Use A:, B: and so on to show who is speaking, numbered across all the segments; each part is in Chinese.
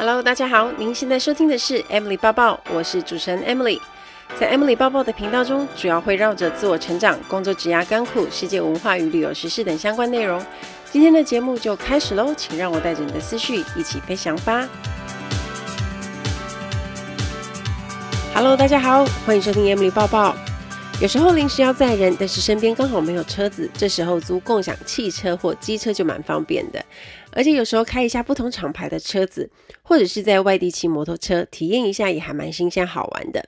A: Hello，大家好，您现在收听的是 Emily 抱抱，我是主持人 Emily。在 Emily 抱抱的频道中，主要会绕着自我成长、工作、职涯、甘苦、世界文化与旅游时事等相关内容。今天的节目就开始喽，请让我带着你的思绪一起飞翔吧。Hello，大家好，欢迎收听 Emily 抱抱。有时候临时要载人，但是身边刚好没有车子，这时候租共享汽车或机车就蛮方便的。而且有时候开一下不同厂牌的车子，或者是在外地骑摩托车体验一下，也还蛮新鲜好玩的。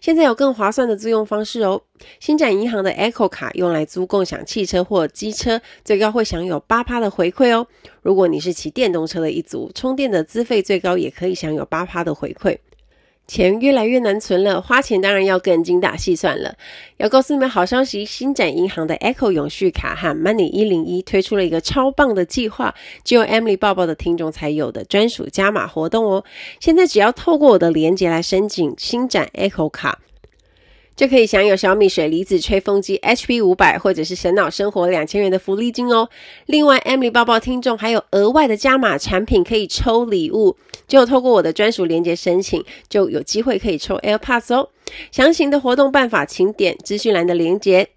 A: 现在有更划算的租用方式哦，星展银行的 Echo 卡用来租共享汽车或机车，最高会享有八趴的回馈哦。如果你是骑电动车的一族，充电的资费最高也可以享有八趴的回馈。钱越来越难存了，花钱当然要更精打细算了。要告诉你们好消息，星展银行的 Echo 永续卡和 Money 一零一推出了一个超棒的计划，只有 Emily 抱抱的听众才有的专属加码活动哦。现在只要透过我的链接来申请星展 Echo 卡。就可以享有小米水离子吹风机 HP 五百，或者是神脑生活两千元的福利金哦。另外，Emily 抱抱听众还有额外的加码产品可以抽礼物，只有透过我的专属链接申请，就有机会可以抽 AirPods 哦。详情的活动办法，请点资讯栏的链接。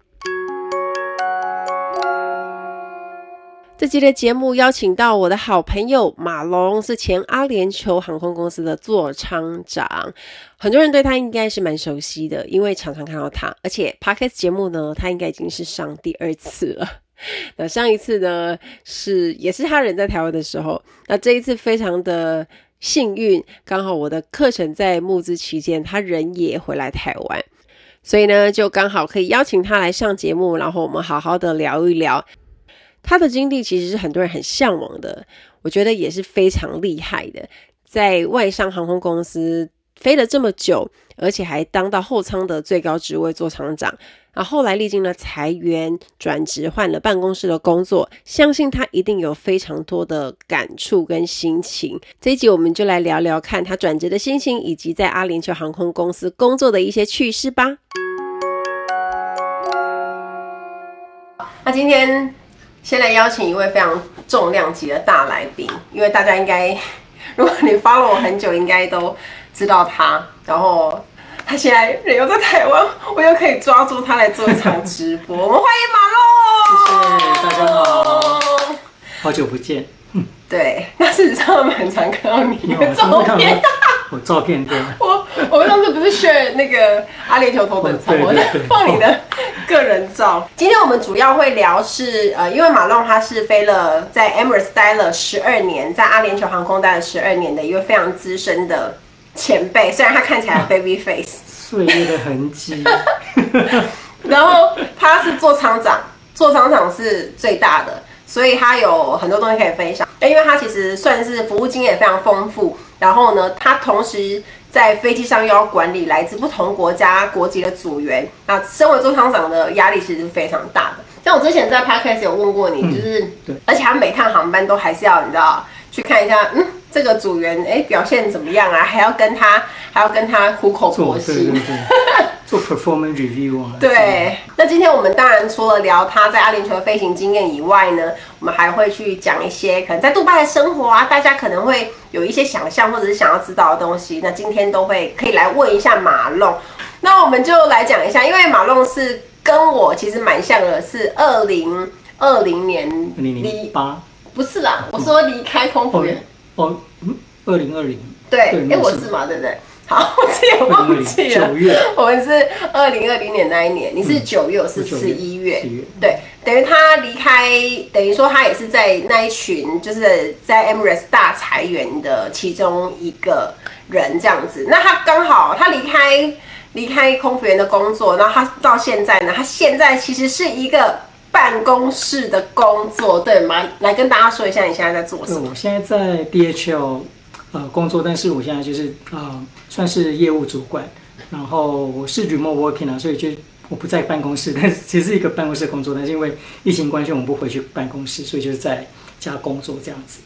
A: 这集的节目邀请到我的好朋友马龙，是前阿联酋航空公司的座舱长，很多人对他应该是蛮熟悉的，因为常常看到他。而且 Podcast 节目呢，他应该已经是上第二次了。那上一次呢，是也是他人在台湾的时候。那这一次非常的幸运，刚好我的课程在募资期间，他人也回来台湾，所以呢，就刚好可以邀请他来上节目，然后我们好好的聊一聊。他的经历其实是很多人很向往的，我觉得也是非常厉害的。在外商航空公司飞了这么久，而且还当到后舱的最高职位座舱长，啊后来历经了裁员、转职，换了办公室的工作，相信他一定有非常多的感触跟心情。这一集我们就来聊聊看他转职的心情，以及在阿联酋航空公司工作的一些趣事吧。那今天。先来邀请一位非常重量级的大来宾，因为大家应该，如果你 follow 我很久，应该都知道他。然后他现在人又在台湾，我又可以抓住他来做一场直播。我们欢迎马龙！
B: 谢谢大家好，好久不见。
A: 对，那事实上我们很常看到你的照片。
B: 我照片对。
A: 我我们上次不是 share 那个阿联酋头等舱，我在放你的个人照。今天我们主要会聊是呃，因为马龙他是飞了在 Emirates 待了十二年，在阿联酋航空待了十二年的一位非常资深的前辈，虽然他看起来 baby face，
B: 岁月的痕迹。
A: 然后他是做厂长，做厂长是最大的。所以他有很多东西可以分享，因为他其实算是服务经验非常丰富。然后呢，他同时在飞机上又要管理来自不同国家国籍的组员。那身为座舱长的压力其实是非常大的。像我之前在 Podcast 有问过你，就是，嗯、对，而且他每趟航班都还是要你知道去看一下，嗯，这个组员哎表现怎么样啊？还要跟他还要跟他苦口婆心。
B: 做 performance review 啊。
A: 对，那今天我们当然除了聊他在阿联酋的飞行经验以外呢，我们还会去讲一些可能在杜拜的生活啊，大家可能会有一些想象或者是想要知道的东西。那今天都会可以来问一下马龙。那我们就来讲一下，因为马龙是跟我其实蛮像的，是二零二零年离
B: 八，
A: 不是啦，我说离开空服员。
B: 哦，嗯，二零二零。
A: 对，哎、欸，我是嘛，对不对？好，我自己也忘记了。九月，我们是二零二零年那一年，你是九月，我是十一月。对，等于他离开，等于说他也是在那一群，就是在 Emirates 大裁员的其中一个人这样子。那他刚好他离开离开空服员的工作，然后他到现在呢，他现在其实是一个办公室的工作，对吗？来跟大家说一下，你现在在做什么？
B: 我现在在 DHL。呃，工作，但是我现在就是呃，算是业务主管，然后我是 remote working 啊，所以就我不在办公室，但是其实是一个办公室工作，但是因为疫情关系，我们不回去办公室，所以就是在家工作这样子。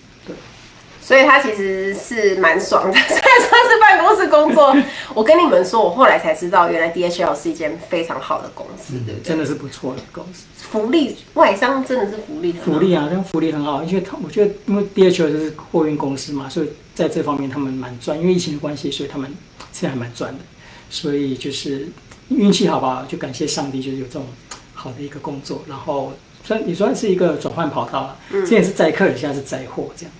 B: 对，
A: 所以他其实是蛮爽的。虽然说是办公室工作，我跟你们说，我后来才知道，原来 DHL 是一间非常好的公司，对不对？
B: 真的是不错的公司。
A: 福利外商真的是福利。
B: 福利啊，但福利很好，因为他我觉得，因为 DHL 就是货运公司嘛，所以在这方面他们蛮赚。因为疫情的关系，所以他们现在还蛮赚的。所以就是运气好吧，就感谢上帝，就是有这种好的一个工作。然后算也算是一个转换跑道了。嗯，之前是载客人，现在是载货，这样。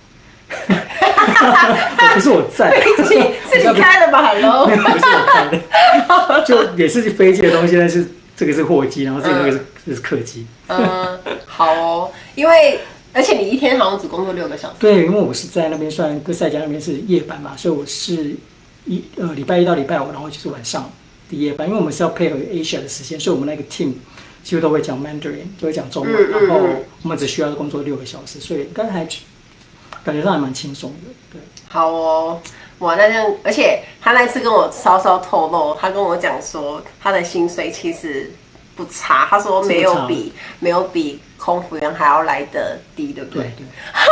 B: 不是我在，
A: 飞机是你开的吧？Hello，
B: 不是我开的，就也是飞机的东西，但是。这个是货机，然后这个是、嗯、是客机。
A: 嗯，好哦，因为而且你一天好像只工作六个小时。
B: 对，因为我是在那边算，哥赛嘉那边是夜班嘛，所以我是一呃礼拜一到礼拜五，然后就是晚上的夜班。因为我们是要配合 Asia 的时间，所以我们那个 team 几乎都会讲 Mandarin，都会讲中文，嗯嗯嗯，然后我们只需要工作六个小时，所以刚才感觉上还蛮轻松的。对，
A: 好哦。哇，那这样，而且他那次跟我稍稍透露，他跟我讲说，他的薪水其实不差。他说没有比没有比空服员还要来得低，对不对？对对。哈，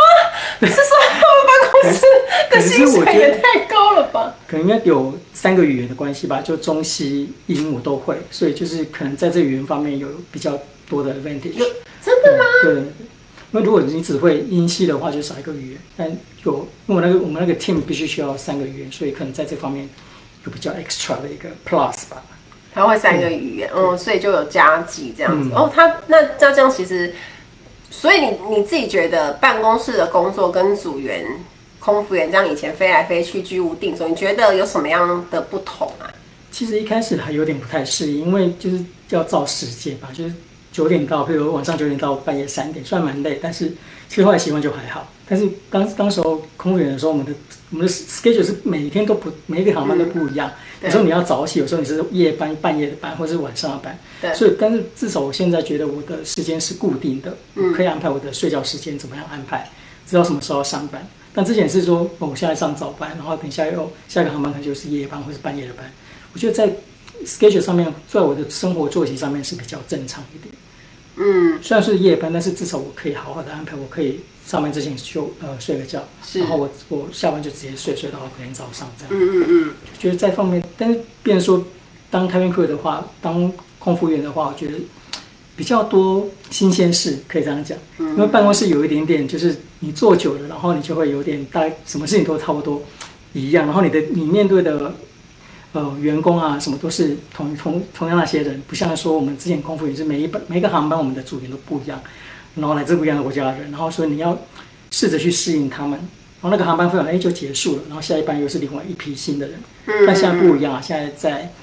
A: 是说他们办公室的薪水也太高了吧？
B: 可能应该有三个语言的关系吧，就中西英我都会，所以就是可能在这个语言方面有比较多的 advantage。
A: 真的吗？
B: 对。对那如果你只会英系的话，就少一个语言。但有，因为那个我们那个 team 必须需要三个语言，所以可能在这方面有比较 extra 的一个 plus 吧。
A: 他会三个语言，嗯，嗯，所以就有加急这样子。嗯、哦，他那那这样其实，所以你你自己觉得办公室的工作跟组员、空服员这样以前飞来飞去居无定所，你觉得有什么样的不同啊？
B: 其实一开始还有点不太适应，因为就是要照时间吧，就是。九点到，譬如晚上九点到半夜三点，虽然蛮累，但是其实后来习惯就还好。但是当当时候空服员的时候，我们的我们的 schedule 是每天都不每一个航班都不一样。有时候你要早起，有时候你是夜班半夜的班，或者是晚上的班。对。所以，但是至少我现在觉得我的时间是固定的，可以安排我的睡觉时间怎么样安排，知道什么时候要上班。但之前是说，哦，我现在上早班，然后等下又下一个航班可能就是夜班或是半夜的班。我觉得在 schedule 上面，在我的生活作息上面是比较正常一点。
A: 嗯，
B: 虽然是夜班，但是至少我可以好好的安排，我可以上班之前休呃睡个觉，然后我我下班就直接睡，睡到隔天早上这样。
A: 嗯嗯嗯，
B: 觉得在方面，但是变成说当 cabin crew 的话，当空服员的话，我觉得比较多新鲜事，可以这样讲。因为办公室有一点点，就是你坐久了，然后你就会有点大什么事情都差不多一样，然后你的你面对的。呃，员工啊，什么都是同同同样那些人，不像说我们之前空服也是每一班每一个航班我们的组员都不一样，然后来自不一样的国家的人，然后所以你要试着去适应他们，然后那个航班飞完哎就结束了，然后下一班又是另外一批新的人，但现在不一样啊，现在在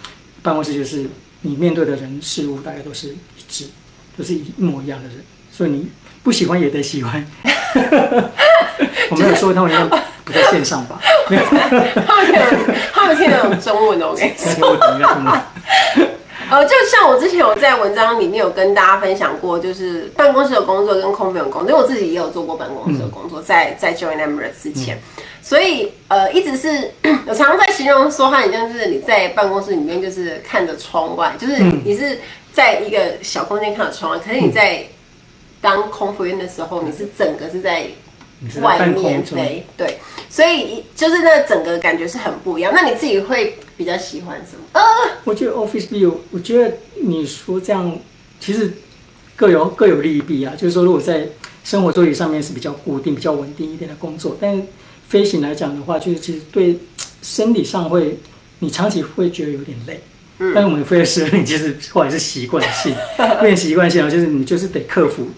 B: 办公室就是你面对的人事物大概都是一致，都是一模一样的人，所以你不喜欢也得喜欢。我没有说他们要不在线上吧？
A: 他们听他们听得懂中文的，我跟你 说。呃，就像我之前有在文章里面有跟大家分享过，就是办公室的工作跟空服员工作，因为我自己也有做过办公室的工作，在在 Join Emirates 之前，所以呃，一直是 我常常在形容说，它很像是你在办公室里面就是看着窗外，就是你是在一个小空间看着窗外，可是你在当空服员的时候，你是整个是在。外面飞，对，所以就是那整个感觉是很不一样。那你自己会比较喜欢什么？呃，
B: 我觉得 office view，我觉得你说这样其实各有各有利弊啊。就是说，如果在生活作息上面是比较固定、比较稳定一点的工作，但飞行来讲的话，就是其实对身体上会，你长期会觉得有点累。嗯，但是我们飞的时候，你其实后来是习惯性，变习惯性了，就是你就是得克服。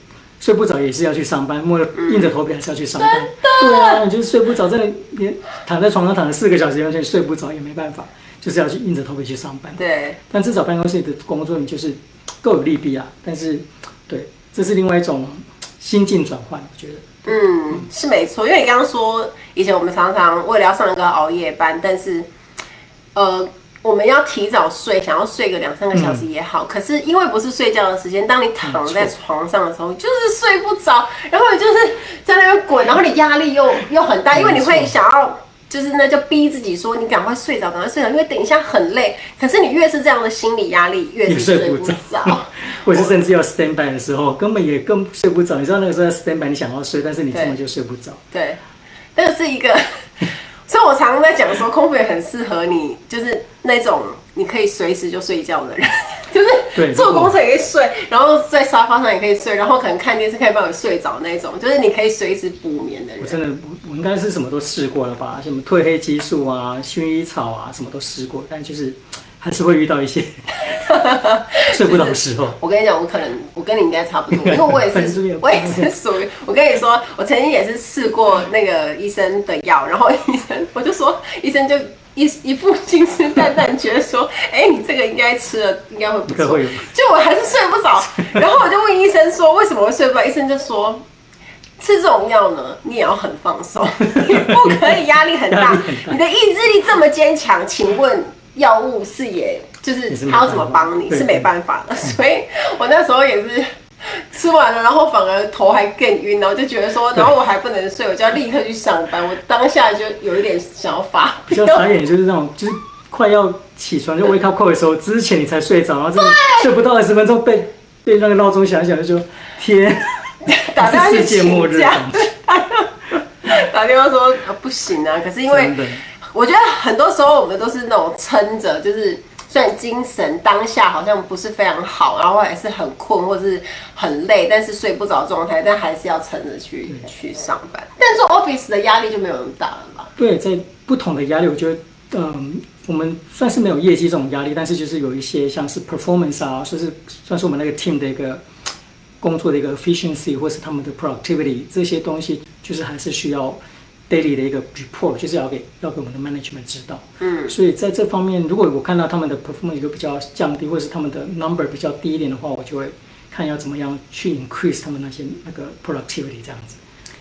B: 睡不着也是要去上班，摸着硬着头皮还是要去上班。对啊，你就是睡不着，真的连躺在床上躺了四个小时，完全睡不着也没办法，就是要去硬着头皮去上班。
A: 对，
B: 但至少办公室里的工作你就是各有利弊啊。但是，对，这是另外一种心境转换，我觉得。
A: 嗯，是没错，因为你刚刚说以前我们常常为了要上一个熬夜班，但是，呃。我们要提早睡，想要睡个两三个小时也好。嗯、可是因为不是睡觉的时间，当你躺在床上的时候，就是睡不着，然后你就是在那边滚，然后你压力又又很大，因为你会想要，就是那就逼自己说，你赶快睡着，赶快睡着，因为等一下很累。可是你越是这样的心理压力，越是睡不着。
B: 或者甚至要 stand by 的时候，根本也更睡不着。你知道那个时候要 stand by，你想要睡，但是你根本就睡不着。
A: 对。那个是一个，所以我常常在讲说，空服也很适合你，就是那种你可以随时就睡觉的人，就是坐公车也可以睡，然后在沙发上也可以睡，然后可能看电视可以帮你睡着那种，就是你可以随时补眠的人。
B: 我真的，我应该是什么都试过了吧？什么褪黑激素啊、薰衣草啊，什么都试过，但就是。还是会遇到一些 睡不着的时候。
A: 我跟你讲，我可能我跟你应该差不多，因为我也是，我也是属于。我跟你说，我曾经也是试过那个医生的药，然后医生我就说，医生就一一副信誓旦旦，觉得说，哎、欸，你这个应该吃了，应该会不错。就我还是睡不着，然后我就问医生说，为什么会睡不着？医生就说，吃这种药呢，你也要很放松，你不可以压力很大。你的意志力这么坚强，请问？药物是也，就是他要怎么帮你是没办法的，所以我那时候也是吃完了，然后反而头还更晕，然后就觉得说，然后我还不能睡，我就要立刻去上班。我当下就有一点想要发，
B: 比较傻眼，就是那种就是快要起床就 wake up call 的时候，之前你才睡着，然后真的睡不到二十分钟被被那个闹钟响响，就说天，
A: 打电话去 请假，打电话说啊不行啊，可是因为。我觉得很多时候我们都是那种撑着，就是虽然精神当下好像不是非常好，然后还是很困或是很累，但是睡不着状态，但还是要撑着去去上班。但是 office 的压力就没有那么大了吧？
B: 对，在不同的压力，我觉得，嗯，我们算是没有业绩这种压力，但是就是有一些像是 performance 啊，说是算是我们那个 team 的一个工作的一个 efficiency 或是他们的 productivity 这些东西，就是还是需要。Daily 的一个 report 就是要给要给我们的 management 知道，嗯，所以在这方面，如果我看到他们的 performance 有比较降低，或者是他们的 number 比较低一点的话，我就会看要怎么样去 increase 他们那些那个 productivity 这样子，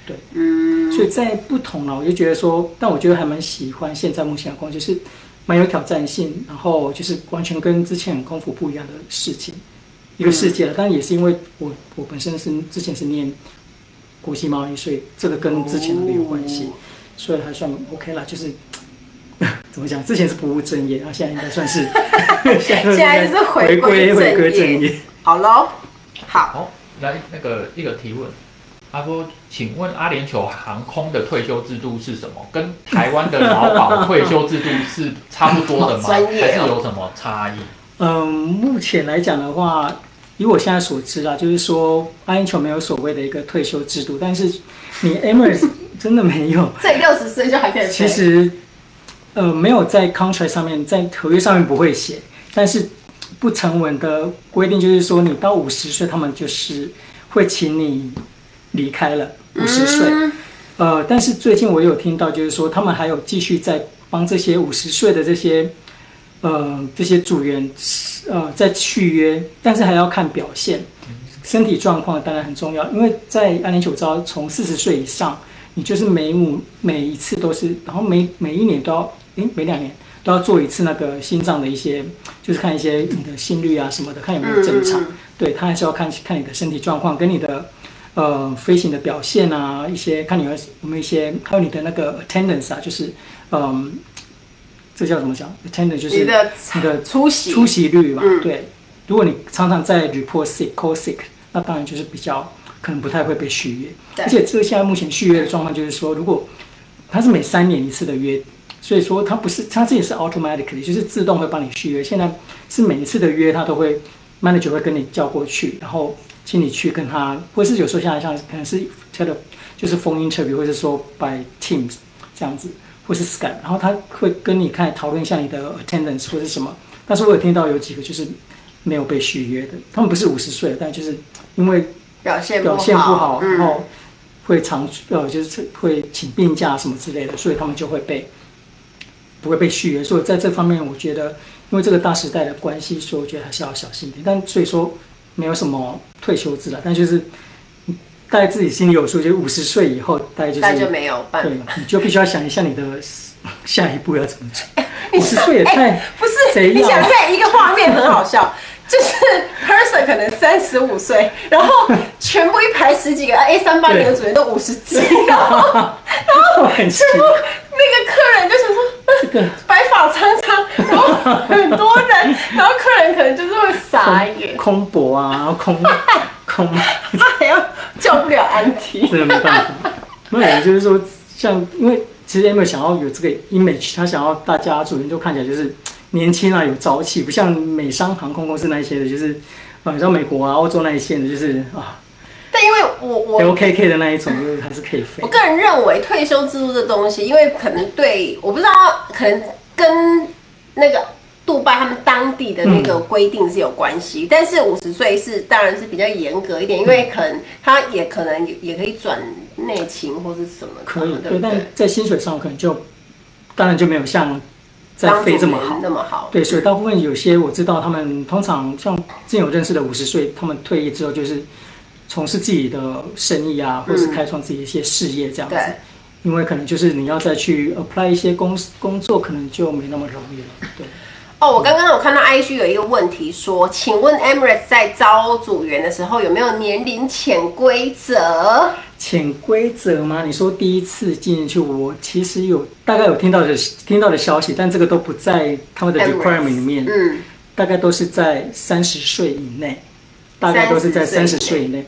B: 对，嗯，所以在不同了，我就觉得说，但我觉得还蛮喜欢现在目前的工作，就是蛮有挑战性，然后就是完全跟之前功夫不一样的事情，一个世界了，但也是因为我我本身是之前是念。国际贸易，所以这个跟之前没有关系，哦，所以还算 OK 啦。就是 怎么讲，之前是不务正业，然后现在应该算是
A: 现在就是回归回归正业。好喽，好，好，
C: 来那个一个提问，他说：“请问阿联酋航空的退休制度是什么？跟台湾的劳保退休制度是差不多的吗？还是有什么差异？”
B: 嗯，目前来讲的话。以我现在所知啊，就是说阿联酋没有所谓的一个退休制度，但是你 Emirates 真的没有，
A: 在六十岁就还可以。
B: 其实，呃，没有在 contract 上面，在合约上面不会写，但是不成文的规定就是说，你到五十岁，他们就是会请你离开了五十岁。嗯。呃，但是最近我有听到，就是说他们还有继续在帮这些五十岁的这些。呃，这些组员，呃，在续约，但是还要看表现，身体状况当然很重要。因为在阿联酋，招从四十岁以上，你就是每五每一次都是，然后每每一年都要，诶，每两年都要做一次那个心脏的一些，就是看一些你的心率啊什么的，看有没有正常。对，他还是要看看你的身体状况，跟你的呃飞行的表现啊，一些看你有没有一些，还有你的那个 attendance 啊，就是嗯。呃这叫怎么讲？Attendance 就是你的出席出席率吧。嗯、对，如果你常常在 report sick、call sick，那当然就是比较可能不太会被续约。而且这个现在目前续约的状况就是说，如果它是每三年一次的约，所以说它不是它这也是 automatically，就是自动会帮你续约。现在是每一次的约，它都会 manager 会跟你叫过去，然后请你去跟他，或是有时候像像可能是 tele 就是 phone interview，或者说 by Teams 这样子。或是 Skype，然后他会跟你看讨论一下你的 attendance 或是什么，但是我有听到有几个就是没有被续约的，他们不是五十岁，但就是因为
A: 表现
B: 表现不好，然后会长呃就是会请病假什么之类的，所以他们就会被不会被续约。所以在这方面，我觉得因为这个大时代的关系，所以我觉得还是要小心一点。但所以说没有什么退休制了，但就是。大概自己心里有数，就五十岁以后，大概就是，
A: 就没有办法，对，
B: 你就必须要想一下你的 下一步要怎么做。五十岁也太、欸、
A: 不是，你想在一个画面很好笑，就是 person 可能三十五岁，然后全部一排十几个 A 三八零的组人都五十几，然后 然后全部那个客人就想说，这个。白发苍苍，然后很多人，然后客人可能就是会傻眼，
B: 空博啊，空 空，
A: 他还要。叫不了安提，
B: 真的没办法。没有，就是说，像因为其实 Emirates 想要有这个 image，他想要大家主人都看起来就是 年轻啊，有朝气，不像美商航空公司那一些的，就是啊，你知道美国啊、欧洲那一线的，就是啊。
A: 但因为我我
B: LKK 的那一种，就是还是可以飞。
A: 我个人认为退休制度这东西，因为可能对我不知道，可能跟那个杜拜他们当地的那个规定是有关系。嗯、但是五十岁是当然是比较严格一点，因为可能他也可能也可以转内勤或是什么。
B: 可以，
A: 对，对，
B: 但在薪水上可能就当然就没有像在飞这么好
A: 那么好。
B: 对，所以大部分有些我知道，他们通常像之前有认识的五十岁，他们退役之后就是。从事自己的生意啊，或是开创自己一些事业这样子，嗯、因为可能就是你要再去 apply 一些工工作，可能就没那么容易了。对。
A: 哦，我刚刚有看到 IG 有一个问题说，请问 Emirates 在招组员的时候有没有年龄潜规则？
B: 潜规则吗？你说第一次进去，我其实有大概有听到的听到的消息，但这个都不在他们的 requirement 里面。嗯，大概都是在三十岁以内。大概都是在三十岁以内。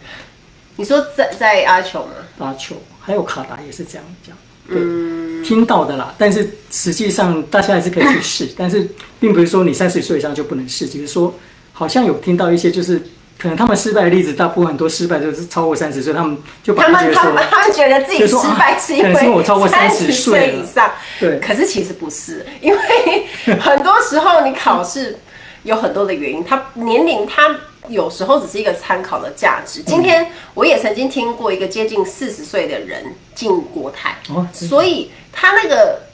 A: 你说在在阿酋吗？
B: 阿酋还有卡达也是这样讲，嗯，听到的啦。但是实际上大家还是可以去试，但是并不是说你三十岁以上就不能试。只是说好像有听到一些，就是可能他们失败的例子，大部分很多失败就是超过三十岁，他们就把他们
A: 他们他们觉得自己失败是因为
B: 我超过三十岁
A: 以上。对，可是其实不是，因为 很多时候你考试有很多的原因，他年龄他。有时候只是一个参考的价值。今天我也曾经听过一个接近四十岁的人进国泰，所以他那个。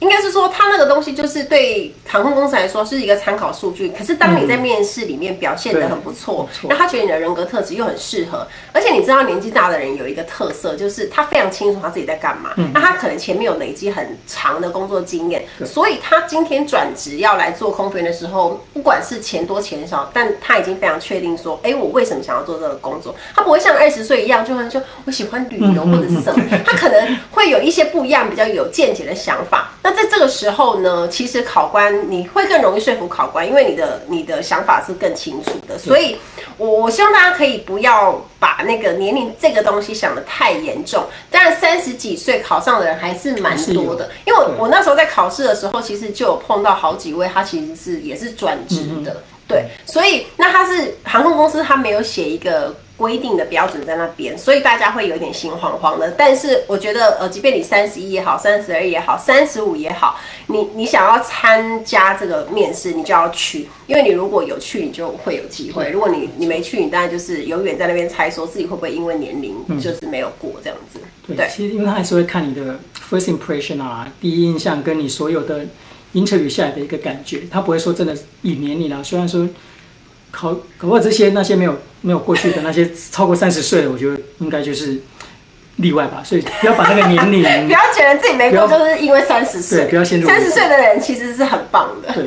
A: 应该是说，他那个东西就是对航空公司来说是一个参考数据。可是当你在面试里面表现得很不错，那、嗯、他觉得你的人格特质又很适合，而且你知道年纪大的人有一个特色，就是他非常清楚他自己在干嘛。嗯、那他可能前面有累积很长的工作经验，所以他今天转职要来做空服员的时候，不管是钱多钱少，但他已经非常确定说，哎、欸，我为什么想要做这个工作？他不会像二十岁一样，就会说我喜欢旅游或者是什么，他可能会有一些不一样、比较有见解的想法。那在这个时候呢，其实考官你会更容易说服考官，因为你的你的想法是更清楚的。所以，我我希望大家可以不要把那个年龄这个东西想得太严重。当然，三十几岁考上的人还是蛮多的，因为我我那时候在考试的时候，其实就有碰到好几位，他其实是也是转职的。对，所以那他是航空公司，他没有写一个。规定的标准在那边，所以大家会有点心慌慌的。但是我觉得，呃，即便你三十一也好，三十二也好，三十五也好，你你想要参加这个面试，你就要去，因为你如果有去，你就会有机会。如果你你没去，你当然就是永远在那边猜，说自己会不会因为年龄就是没有过这样子。
B: 嗯、对，其实因为他还是会看你的 first impression 啊，第一印象跟你所有的 interview 下来的一个感觉，他不会说真的以年龄啊，虽然说。考考过这些那些没有没有过去的那些超过三十岁的，我觉得应该就是例外吧。所以不要把那个年龄，
A: 不要觉得自己没过，就是因为三十岁。
B: 对，不要陷入
A: 三十岁的人其实是很棒的。
B: 对，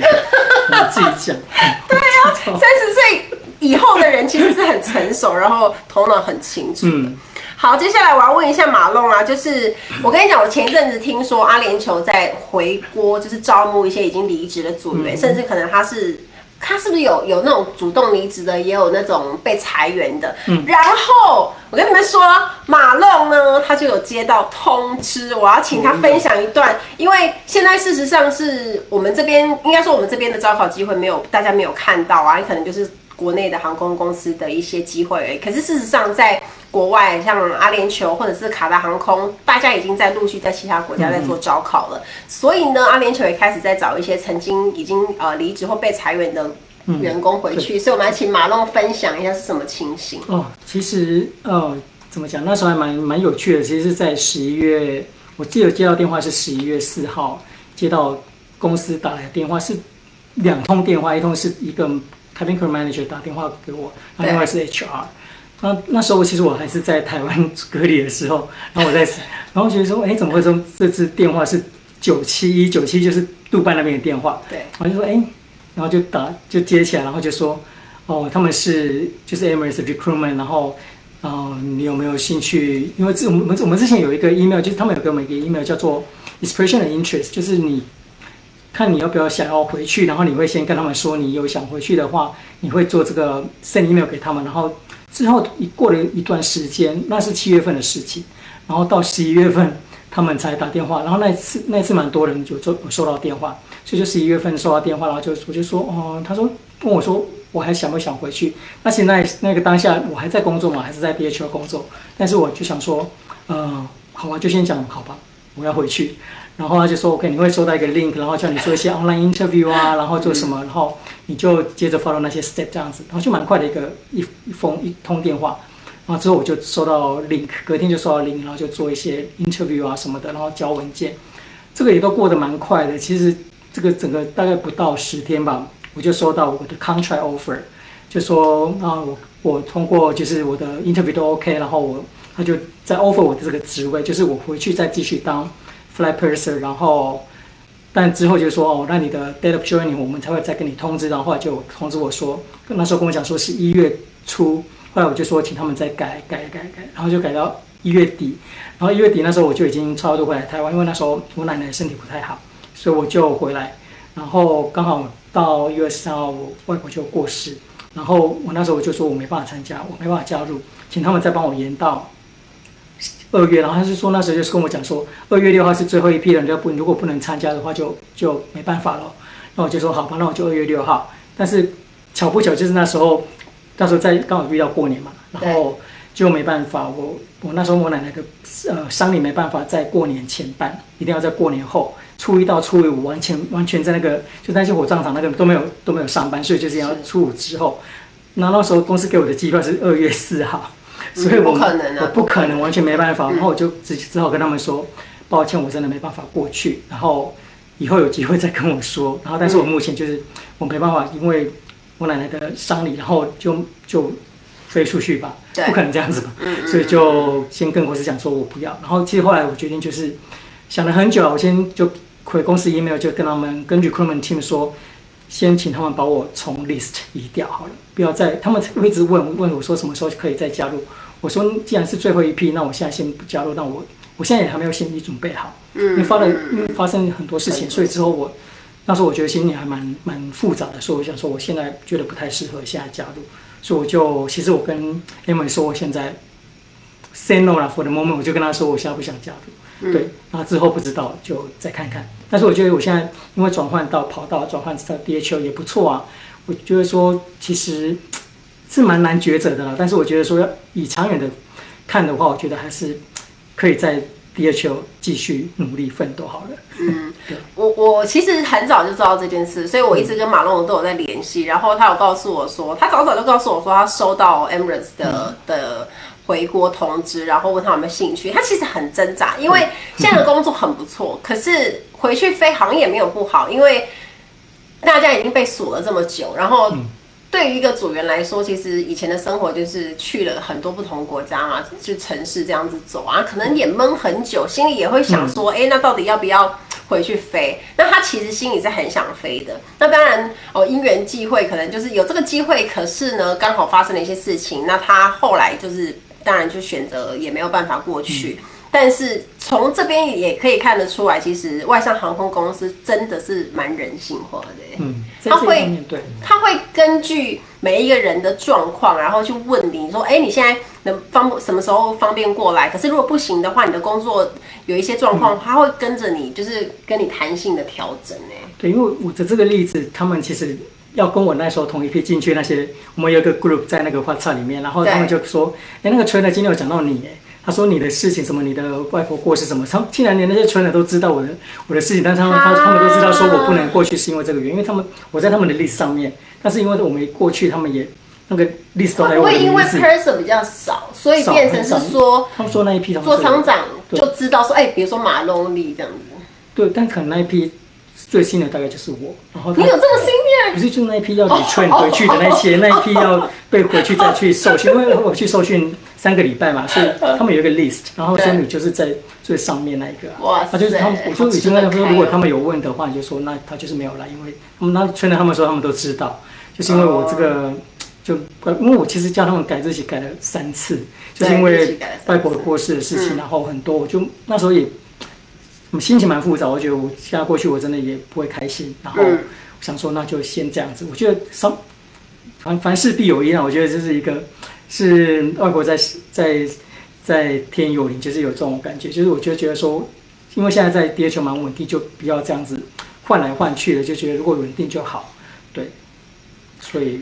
B: 自己讲。
A: 对啊，三十岁以后的人其实是很成熟，然后头脑很清楚。嗯。好，接下来我要问一下马龙啊，就是我跟你讲，我前一阵子听说阿联酋在回锅，就是招募一些已经离职的组员，嗯、甚至可能他是。他是不是有有那种主动离职的，也有那种被裁员的？嗯，然后我跟你们说，马龙呢，他就有接到通知，我要请他分享一段，因为现在事实上是我们这边，应该说我们这边的招考机会没有大家没有看到啊，可能就是国内的航空公司的一些机会而已。可是事实上在。国外像阿联酋或者是卡达航空，大家已经在陆续在其他国家在做招考了。嗯、所以呢，阿联酋也开始在找一些曾经已经呃离职或被裁员的员工回去。嗯、所以我们来请马龙分享一下是什么情形。
B: 哦，其实呃怎么讲，那时候还蛮蛮有趣的。其实是在十一月，我记得接到电话是十一月四号接到公司打来的电话，是两通电话，一通是一个 cabin crew manager 打电话给我，然后另外是 HR。那那时候其实我还是在台湾隔离的时候，然后我在，然后觉得说，哎，怎么会说这支电话是九七一九七，就是杜拜那边的电话？对，我就说，哎，然后就打就接起来，然后就说，哦，他们是就是 Emirates Recruitment，然后，嗯、呃，你有没有兴趣？因为这我们我们之前有一个 email，就是他们有给我们一个 email 叫做 Expression of Interest，就是你看你要不要想要回去，然后你会先跟他们说你有想回去的话，你会做这个 send email 给他们，然后。之后一过了一段时间，那是七月份的事情，然后到十一月份，他们才打电话。然后那次那次蛮多人就收收到电话，所以就十一月份收到电话，然后就我就说哦，他说问我说我还想不想回去？那现在那个当下我还在工作嘛，还是在 DHL 工作？但是我就想说，嗯，好吧，就先讲好吧，我要回去。然后他就说 OK，你会收到一个 link，然后叫你做一些 online interview 啊，然后做什么，然后你就接着 follow 那些 step 这样子，然后就蛮快的一个一一封一通电话。然后之后我就收到 link，隔天就收到 link，然后就做一些 interview 啊什么的，然后交文件，这个也都过得蛮快的。其实这个整个大概不到十天吧，我就收到我的 contract offer，就说啊我我通过就是我的 interview 都 OK，然后我他就在 offer 我的这个职位，就是我回去再继续当 flight purser，然后但之后就说哦，那你的 date of joining 我们才会再跟你通知，然后后来就通知我说，那时候跟我讲说是一月初。后来我就说，请他们再改改改改，然后就改到一月底。然后一月底那时候我就已经差不多回来台湾，因为那时候我奶奶身体不太好，所以我就回来。然后刚好到一月十三号，我外婆就过世。然后我那时候我就说我没办法参加，我没办法加入，请他们再帮我延到二月。然后他是说那时候就是跟我讲说，二月六号是最后一批人，要不如果不能参加的话就，就就没办法了。那我就说好吧，那我就二月六号。但是巧不巧就是那时候。那时候在刚好遇到过年嘛，然后就没办法，我我那时候我奶奶的呃丧礼没办法在过年前办，一定要在过年后初一到初五完全完全在那个就那些火葬场那个都没有都没有上班，所以就是要初五之后。那那时候公司给我的机票是二月四号，所以我、嗯、我不可能完全没办法，然后我就只只好跟他们说，抱歉，我真的没办法过去，然后以后有机会再跟我说。然后但是我目前就是我没办法，因为。我奶奶的丧礼，然后就就飞出去吧，不可能这样子吧，所以就先跟公司讲说我不要。然后其实后来我决定就是想了很久，我先就回公司 email 就跟他们跟 recruitment team 说，先请他们把我从 list 移掉好了，不要再他们会一直问问我说什么时候可以再加入。我说既然是最后一批，那我现在先不加入，那我我现在也还没有心理准备好，嗯因为发了因为发生很多事情，所以之后我。那时候我觉得心里还蛮蛮复杂的，所以我想说我现在觉得不太适合现在加入，所以我就其实我跟 Emily 说我现在 say no 啦，for the moment，我就跟他说我现在不想加入，嗯、对，那之后不知道就再看看。但是我觉得我现在因为转换到跑道，转换到 DHL 也不错啊，我觉得说其实 是蛮难抉择的啦。但是我觉得说要以长远的看的话，我觉得还是可以在。DHL 继续努力奋斗好了。
A: 嗯，我我其实很早就知道这件事，所以我一直跟马龙都有在联系。然后他有告诉我说，他早早就告诉我说，他收到 Emirates 的的回国通知，然后问他有没有兴趣。他其实很挣扎，因为现在的工作很不错，可是回去飞好像也没有不好，因为大家已经被锁了这么久，然后。对于一个组员来说，其实以前的生活就是去了很多不同国家嘛，就城市这样子走啊，可能也闷很久，心里也会想说，哎，那到底要不要回去飞？那他其实心里是很想飞的。那当然哦，因缘际会，可能就是有这个机会，可是呢，刚好发生了一些事情，那他后来就是当然就选择也没有办法过去。嗯但是从这边也可以看得出来，其实外商航空公司真的是蛮人性化的。
B: 嗯，
A: 他会，他会根据每一个人的状况，然后去问你说：“哎，你现在能方什么时候方便过来？”可是如果不行的话，你的工作有一些状况，他会跟着你，就是跟你弹性的调整。哎，
B: 对，因为我的这个例子，他们其实要跟我那时候同一批进去，那些我们有个 group 在那个 WhatsApp 里面，然后他们就说：“哎，那个 trainer 今天有讲到你。”哎。他说你的事情什么，你的外婆过世什么，他竟然连那些村人都知道我的我的事情，但是他们他他们都知道说我不能过去是因为这个原因，因为他们我在他们的 list 上面，但是因为我没过去，他们也那个 list 都还有我的名字。会因为
A: person 比较少，所以变成是说
B: 他们说那一批
A: 做厂长就知道说，哎，比如说马龙利这样子。
B: 对，但可能那一批。最新的大概就是我，然后
A: 你有这么新面？
B: 不是，就那一批要你 train 回去的那些，那一批要被回去再去受训，因为我去受训三个礼拜嘛，所以他们有一个 list，然后说你就是在最上面那一个，哇，他就是他们，我就已经跟他说，如果他们有问的话，你就说那他就是没有来，因为他们那 train 的他们说他们都知道，就是因为我这个就因为我其实叫他们改日期改了三次，就是因为外婆过世的事情，然后很多，我就那时候也。我心情蛮复杂，我觉得我现在过去我真的也不会开心，然后我想说那就先这样子。我觉得凡凡凡事必有因啊，我觉得这是一个是外国在在在天有灵，就是有这种感觉，就是我就觉得说因为现在在 DHL 蛮稳定，就不要这样子换来换去的，就觉得如果稳定就好。对，所以，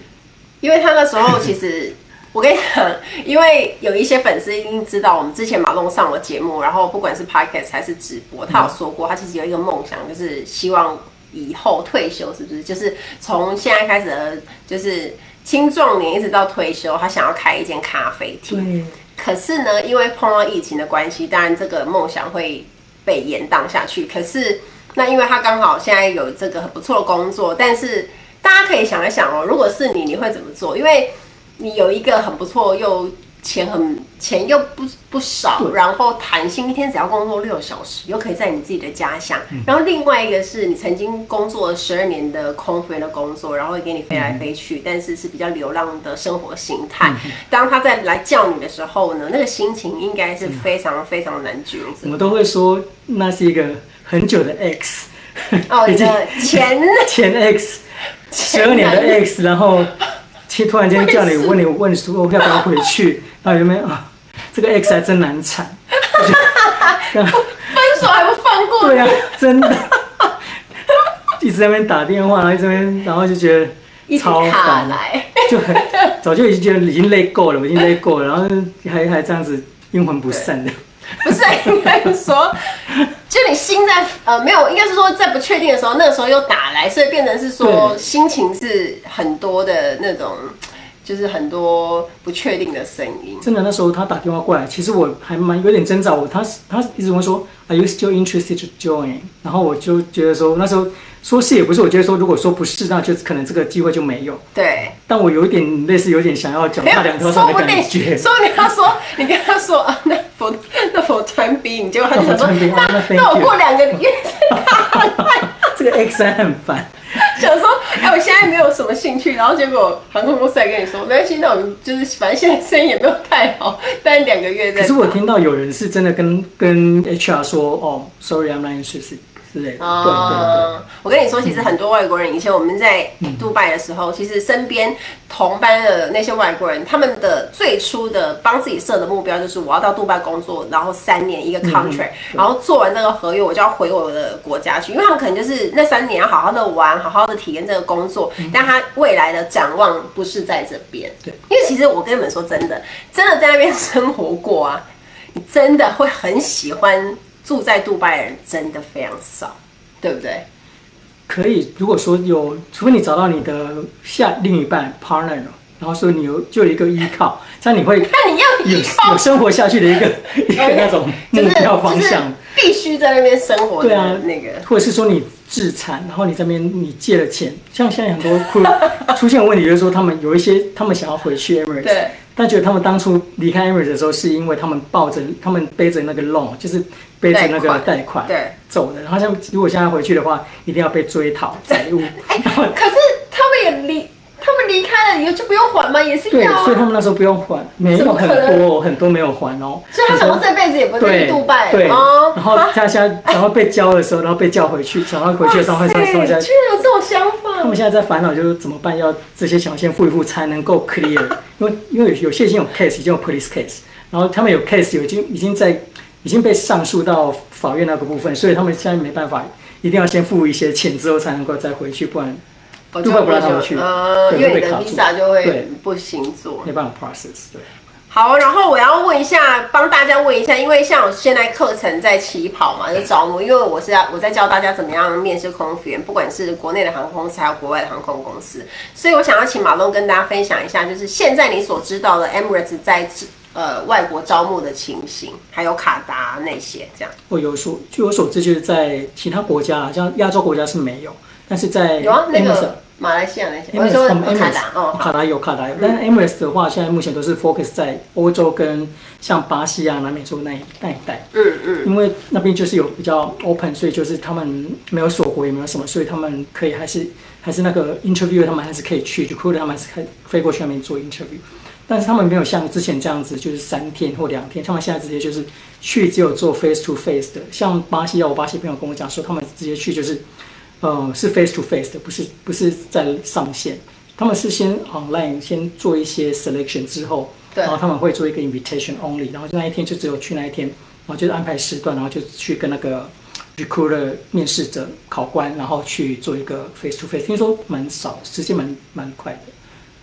A: 因为他那时候其实。我跟你讲，因为有一些粉丝一定知道，我们之前马龙上了节目，然后不管是 podcast 还是直播，他有说过，他其实有一个梦想，就是希望以后退休，是不是？就是从现在开始的，就是青壮年一直到退休，他想要开一间咖啡厅。可是呢，因为碰到疫情的关系，当然这个梦想会被延宕下去。可是那因为他刚好现在有这个很不错的工作，但是大家可以想一想哦，如果是你，你会怎么做？因为你有一个很不错，又钱很钱又不不少，然后弹性，一天只要工作六小时，又可以在你自己的家乡。嗯、然后另外一个是你曾经工作了十二年的空服员的工作，然后会给你飞来飞去，嗯、但是是比较流浪的生活形态。嗯、当他在来叫你的时候呢，那个心情应该是非常非常难抉择。
B: 我们都会说那是一个很久的 X，
A: 哦，你的前
B: 前 X，十二年的 X，然后。突然间叫你问你问说要不要回去，然后有没有？啊？这个 X 还真难缠，
A: 分手还不放过？
B: 对呀、啊，真的，一直在那边打电话，然后一直在那边，然后就觉得超烦，就很早就已经觉得已经累够了，我已经累够了，然后还还这样子阴魂不散的。
A: 不是应该说，就你心在呃没有，应该是说在不确定的时候，那个时候又打来，所以变成是说心情是很多的那种，就是很多不确定的声音。
B: 真的，那时候他打电话过来，其实我还蛮有点挣扎。我他他一直问说，Are you still interested to join？然后我就觉得说那时候。说是也不是，我觉得说如果说不是，那就可能这个机会就没有。对，但我有一点类似，有点想要脚踏两条船的感觉。
A: 所以你要说，你跟他说啊，那否 那否传兵，你就他就想说那那我过两个月
B: 再 这个 X 三很烦。
A: 想说，哎，我现在没有什么兴趣，然后结果航空公司还跟你说，没关系，那我们就是反正现在生意也没有太好，待两个月再。
B: 可是我听到有人是真的跟跟 HR 说，哦，Sorry，I'm not interested。对对对，
A: 我跟你说，其实很多外国人，以前我们在杜拜的时候，其实身边同班的那些外国人，他们的最初的帮自己设的目标就是我要到杜拜工作，然后三年一个 contract，然后做完这个合约，我就要回我的国家去，因为他们可能就是那三年要好好的玩，好好的体验这个工作，但他未来的展望不是在这边。对，因为其实我跟你们说真的，真的在那边生活过啊，你真的会很喜欢。住在杜拜的人真的非常少，对不对？
B: 可以，如果说有，除非你找到你的下另一半 partner，然后说你有就有一个依靠，这样你会
A: 看你要
B: 有有生活下去的一个 一个那种目标方向，
A: 必须在那边生活。对啊，那个
B: 或者是说你自残，然后你这边你借了钱，像现在很多 出现问题，就是说他们有一些他们想要回去 Emirates，对，但觉得他们当初离开 Emirates 的时候，是因为他们抱着他们背着那个 loan，就是。背着那个贷款对走的，然后像如果现在回去的话，一定要被追讨 债务。
A: 哎，可是他们也离，他们离开了以后就不用还吗？也是要啊。
B: 对，所以他们那时候不用还，没有很多很多没有还哦。
A: 所以他想到这辈子也不会去杜拜。
B: 对，然后他现在然后被交的时候，然后被叫回去，想要回去的时候会说说一下。
A: 居然有这种想法。
B: 他们现在在烦恼就是怎么办，要这些钱先付一付才能够 clear，因为因为有些已经有 case，已经有 police case，然后他们有 case 有已经已经在。已经被上诉到法院那个部分，所以他们现在没办法，一定要先付一些钱之后才能够再回去，不然杜拜不让他们去，
A: 呃，因为你的 visa 就会不行做，
B: 没办法 process。对，
A: 好，然后我要问一下，帮大家问一下，因为像我现在课程在起跑嘛，就招募，因为我是要我在教大家怎么样面试空服员，不管是国内的航空公司还有国外的航空公司，所以我想要请马龙跟大家分享一下，就是现在你所知道的 Emirates 在。呃，外国招募的情形，还有卡达那些这样。
B: 我有所据我所知，就是在其他国家，像亚洲国家是没有，但是在
A: 有啊，那个马来西亚那些。我说卡达哦，
B: 卡达有卡达有，但是 Emirates 的话，现在目前都是 focus 在欧洲跟像巴西啊、南美洲那一那一带。嗯嗯。因为那边就是有比较 open，所以就是他们没有锁国，也没有什么，所以他们可以还是还是那个 interview，他们还是可以去，就 crew 他们还是可以飞过去那边做 interview。但是他们没有像之前这样子，就是三天或两天。他们现在直接就是去，只有做 face to face 的。像巴西，我巴西朋友跟我讲说，他们直接去就是，呃，是 face to face 的，不是不是在上线。他们是先 online 先做一些 selection 之后，然后他们会做一个 invitation only，然后就那一天就只有去那一天，然后就是安排时段，然后就去跟那个 recruiter 面试者考官，然后去做一个 face to face，听说蛮少，时间蛮蛮快的。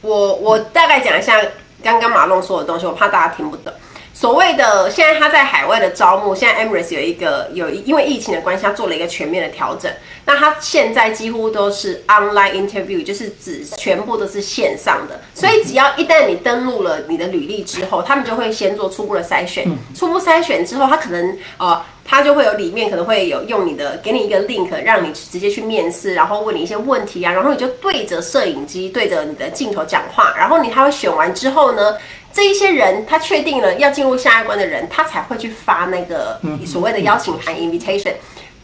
A: 我我大概讲一下刚刚马龙说的东西，我怕大家听不懂。所谓的现在他在海外的招募，现在 Emirates 有一个有因为疫情的关系，他做了一个全面的调整。那他现在几乎都是 online interview，就是指全部都是线上的。所以只要一旦你登录了你的履历之后，他们就会先做初步的筛选。初步筛选之后，他可能呃，他就会有里面可能会有用你的给你一个 link，让你直接去面试，然后问你一些问题啊，然后你就对着摄影机对着你的镜头讲话，然后你他会选完之后呢，这一些人，他确定了要进入下一关的人，他才会去发那个所谓的邀请函 （invitation）。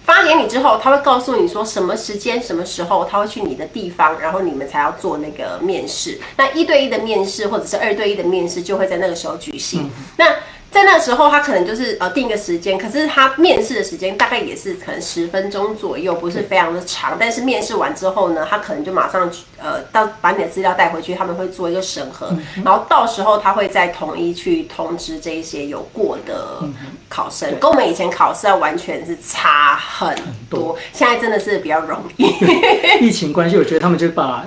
A: 发给你之后，他会告诉你说什么时间、什么时候他会去你的地方，然后你们才要做那个面试。那一对一的面试或者是二对一的面试就会在那个时候举行。那在那个时候，他可能就是呃定一个时间，可是他面试的时间大概也是可能十分钟左右，不是非常的长。但是面试完之后呢，他可能就马上呃到把你的资料带回去，他们会做一个审核，然后到时候他会再统一去通知这一些有过的考生，跟我们以前考试要完全是差很多。现在真的是比较容易。
B: 疫情关系，我觉得他们就把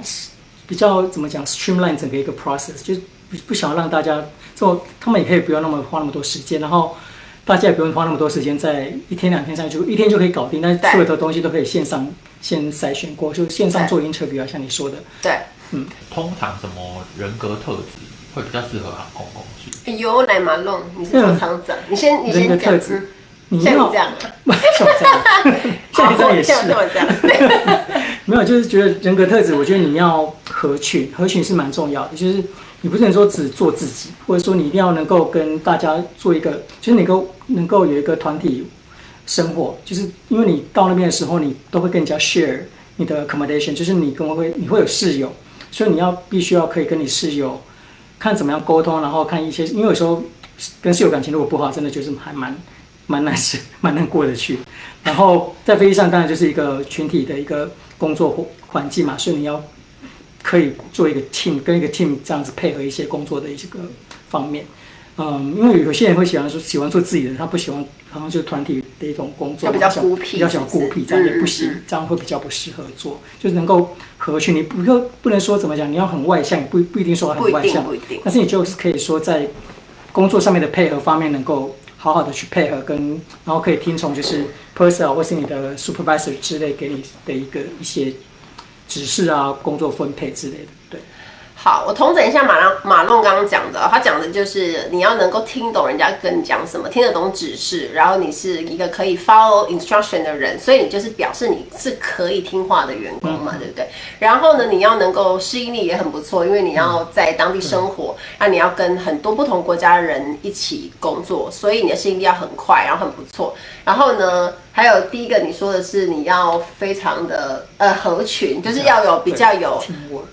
B: 比较怎么讲 streamline 整个一个 process，就不不想让大家。做他们也可以不要那么花那么多时间，然后大家也不用花那么多时间，在一天两天上就一天就可以搞定。但是所有的东西都可以线上先筛选过，就线上做 interview 啊，像你说的。
A: 对，
B: 嗯。
C: 通常什么人格特质会比较适合航空公司？
A: 哎呦，来马龙，你是做厂长，你先你先讲。
B: 你像这样，像这样，像这样也是。没有，就是觉得人格特质，我觉得你要合群，合群是蛮重要的，就是。你不是说只做自己，或者说你一定要能够跟大家做一个，就是能够能够有一个团体生活，就是因为你到那边的时候，你都会跟人家 share 你的 accommodation，就是你跟我会你会有室友，所以你要必须要可以跟你室友看怎么样沟通，然后看一些，因为有时候跟室友感情如果不好，真的就是还蛮蛮难是 蛮难过得去。然后在飞机上当然就是一个群体的一个工作环境嘛，所以你要。可以做一个 team，跟一个 team 这样子配合一些工作的一些个方面，嗯，因为有些人会喜欢说喜欢做自己的，他不喜欢，好像就是团体的一种工作，
A: 比较孤僻，
B: 比较喜欢孤僻，这样也不行，这样会比较不适合做，就是能够合群。你不要不能说怎么讲，你要很外向，不不一定说很外向，
A: 不一定，
B: 但是你就是可以说在工作上面的配合方面，能够好好的去配合，跟然后可以听从就是 p e r s o n 或是你的 supervisor 之类给你的一个一些。指示啊，工作分配之类的，对。
A: 好，我统整一下马浪马龙刚刚讲的，他讲的就是你要能够听懂人家跟你讲什么，听得懂指示，然后你是一个可以 follow instruction 的人，所以你就是表示你是可以听话的员工嘛，对不对？然后呢，你要能够适应力也很不错，因为你要在当地生活，那、你要跟很多不同国家的人一起工作，所以你的适应力要很快，然后很不错。然后呢，还有第一个你说的是你要非常的呃合群，就是要有比较有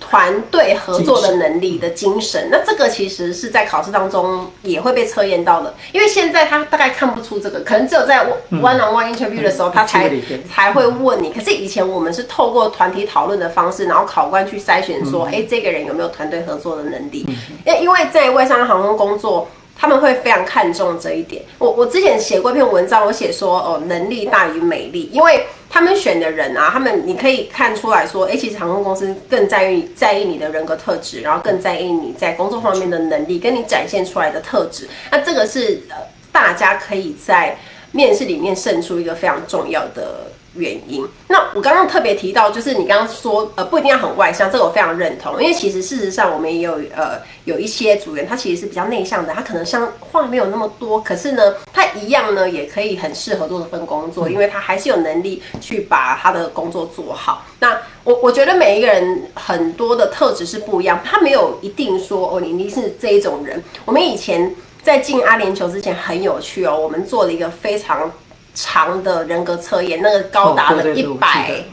A: 团队合作的能力的精神。那这个其实是在考试当中也会被测验到的，因为现在他大概看不出这个，可能只有在 one on one interview 的时候他才才会问你。可是以前我们是透过团体讨论的方式，然后考官去筛选说，哎，这个人有没有团队合作的能力？因因为在外商航空工作。他们会非常看重这一点。我我之前写过一篇文章，我写说哦，能力大于美丽，因为他们选的人啊，他们你可以看出来说，哎，其实航空公司更在意在意你的人格特质，然后更在意你在工作方面的能力，跟你展现出来的特质。那这个是呃，大家可以在面试里面胜出一个非常重要的。原因。那我刚刚特别提到，就是你刚刚说，呃，不一定要很外向，这个我非常认同。因为其实事实上，我们也有呃有一些组员，他其实是比较内向的，他可能像话没有那么多，可是呢，他一样呢也可以很适合做这份工作，因为他还是有能力去把他的工作做好。那我我觉得每一个人很多的特质是不一样，他没有一定说哦，你一定是这一种人。我们以前在进阿联酋之前很有趣哦，我们做了一个非常。长的人格测验，那个高达了一百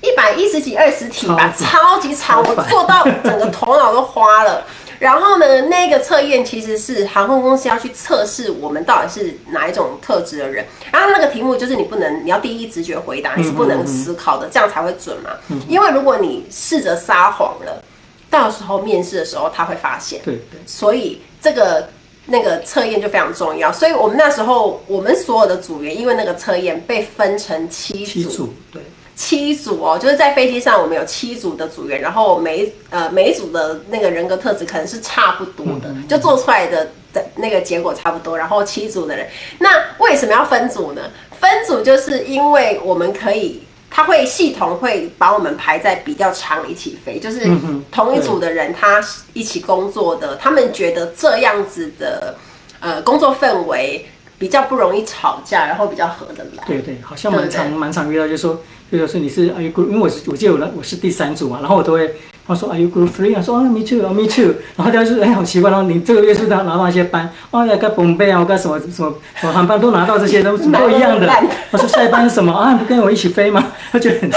A: 一百一十几二十题吧，超级长，我做到整个头脑都花了。然后呢，那个测验其实是航空公司要去测试我们到底是哪一种特质的人。然后那个题目就是你不能，你要第一直觉回答，你是不能思考的，这样才会准嘛。因为如果你试着撒谎了，到时候面试的时候他会发现。对对。所以这个。那个测验就非常重要。所以我们那时候我们所有的组员，因为那个测验被分成七组，
B: 七组，对，
A: 七组哦，就是在飞机上我们有七组的组员，然后每呃每一组的那个人格特质可能是差不多的，嗯、就做出来的的那个结果差不多。然后七组的人，那为什么要分组呢？分组就是因为我们可以。他会系统会把我们排在比较长一起飞，就是同一组的人，他一起工作的，他们觉得这样子的呃工作氛围比较不容易吵架，然后比较合得来。
B: 对对，好像蛮常蛮常遇到，就是说，就是说你是啊，因为我是我记得我我是第三组嘛，然后我都会。他说：“Are you group three？” 他说：“啊，me too，me too。”然后他就是哎，好奇怪。然后你这个月是他拿到一些班，哦，要干本贝啊，我干什么什么什么航班都拿到这些，都都一样的。他说：“下一班是什么啊？你不跟我一起飞吗？”他觉得很奇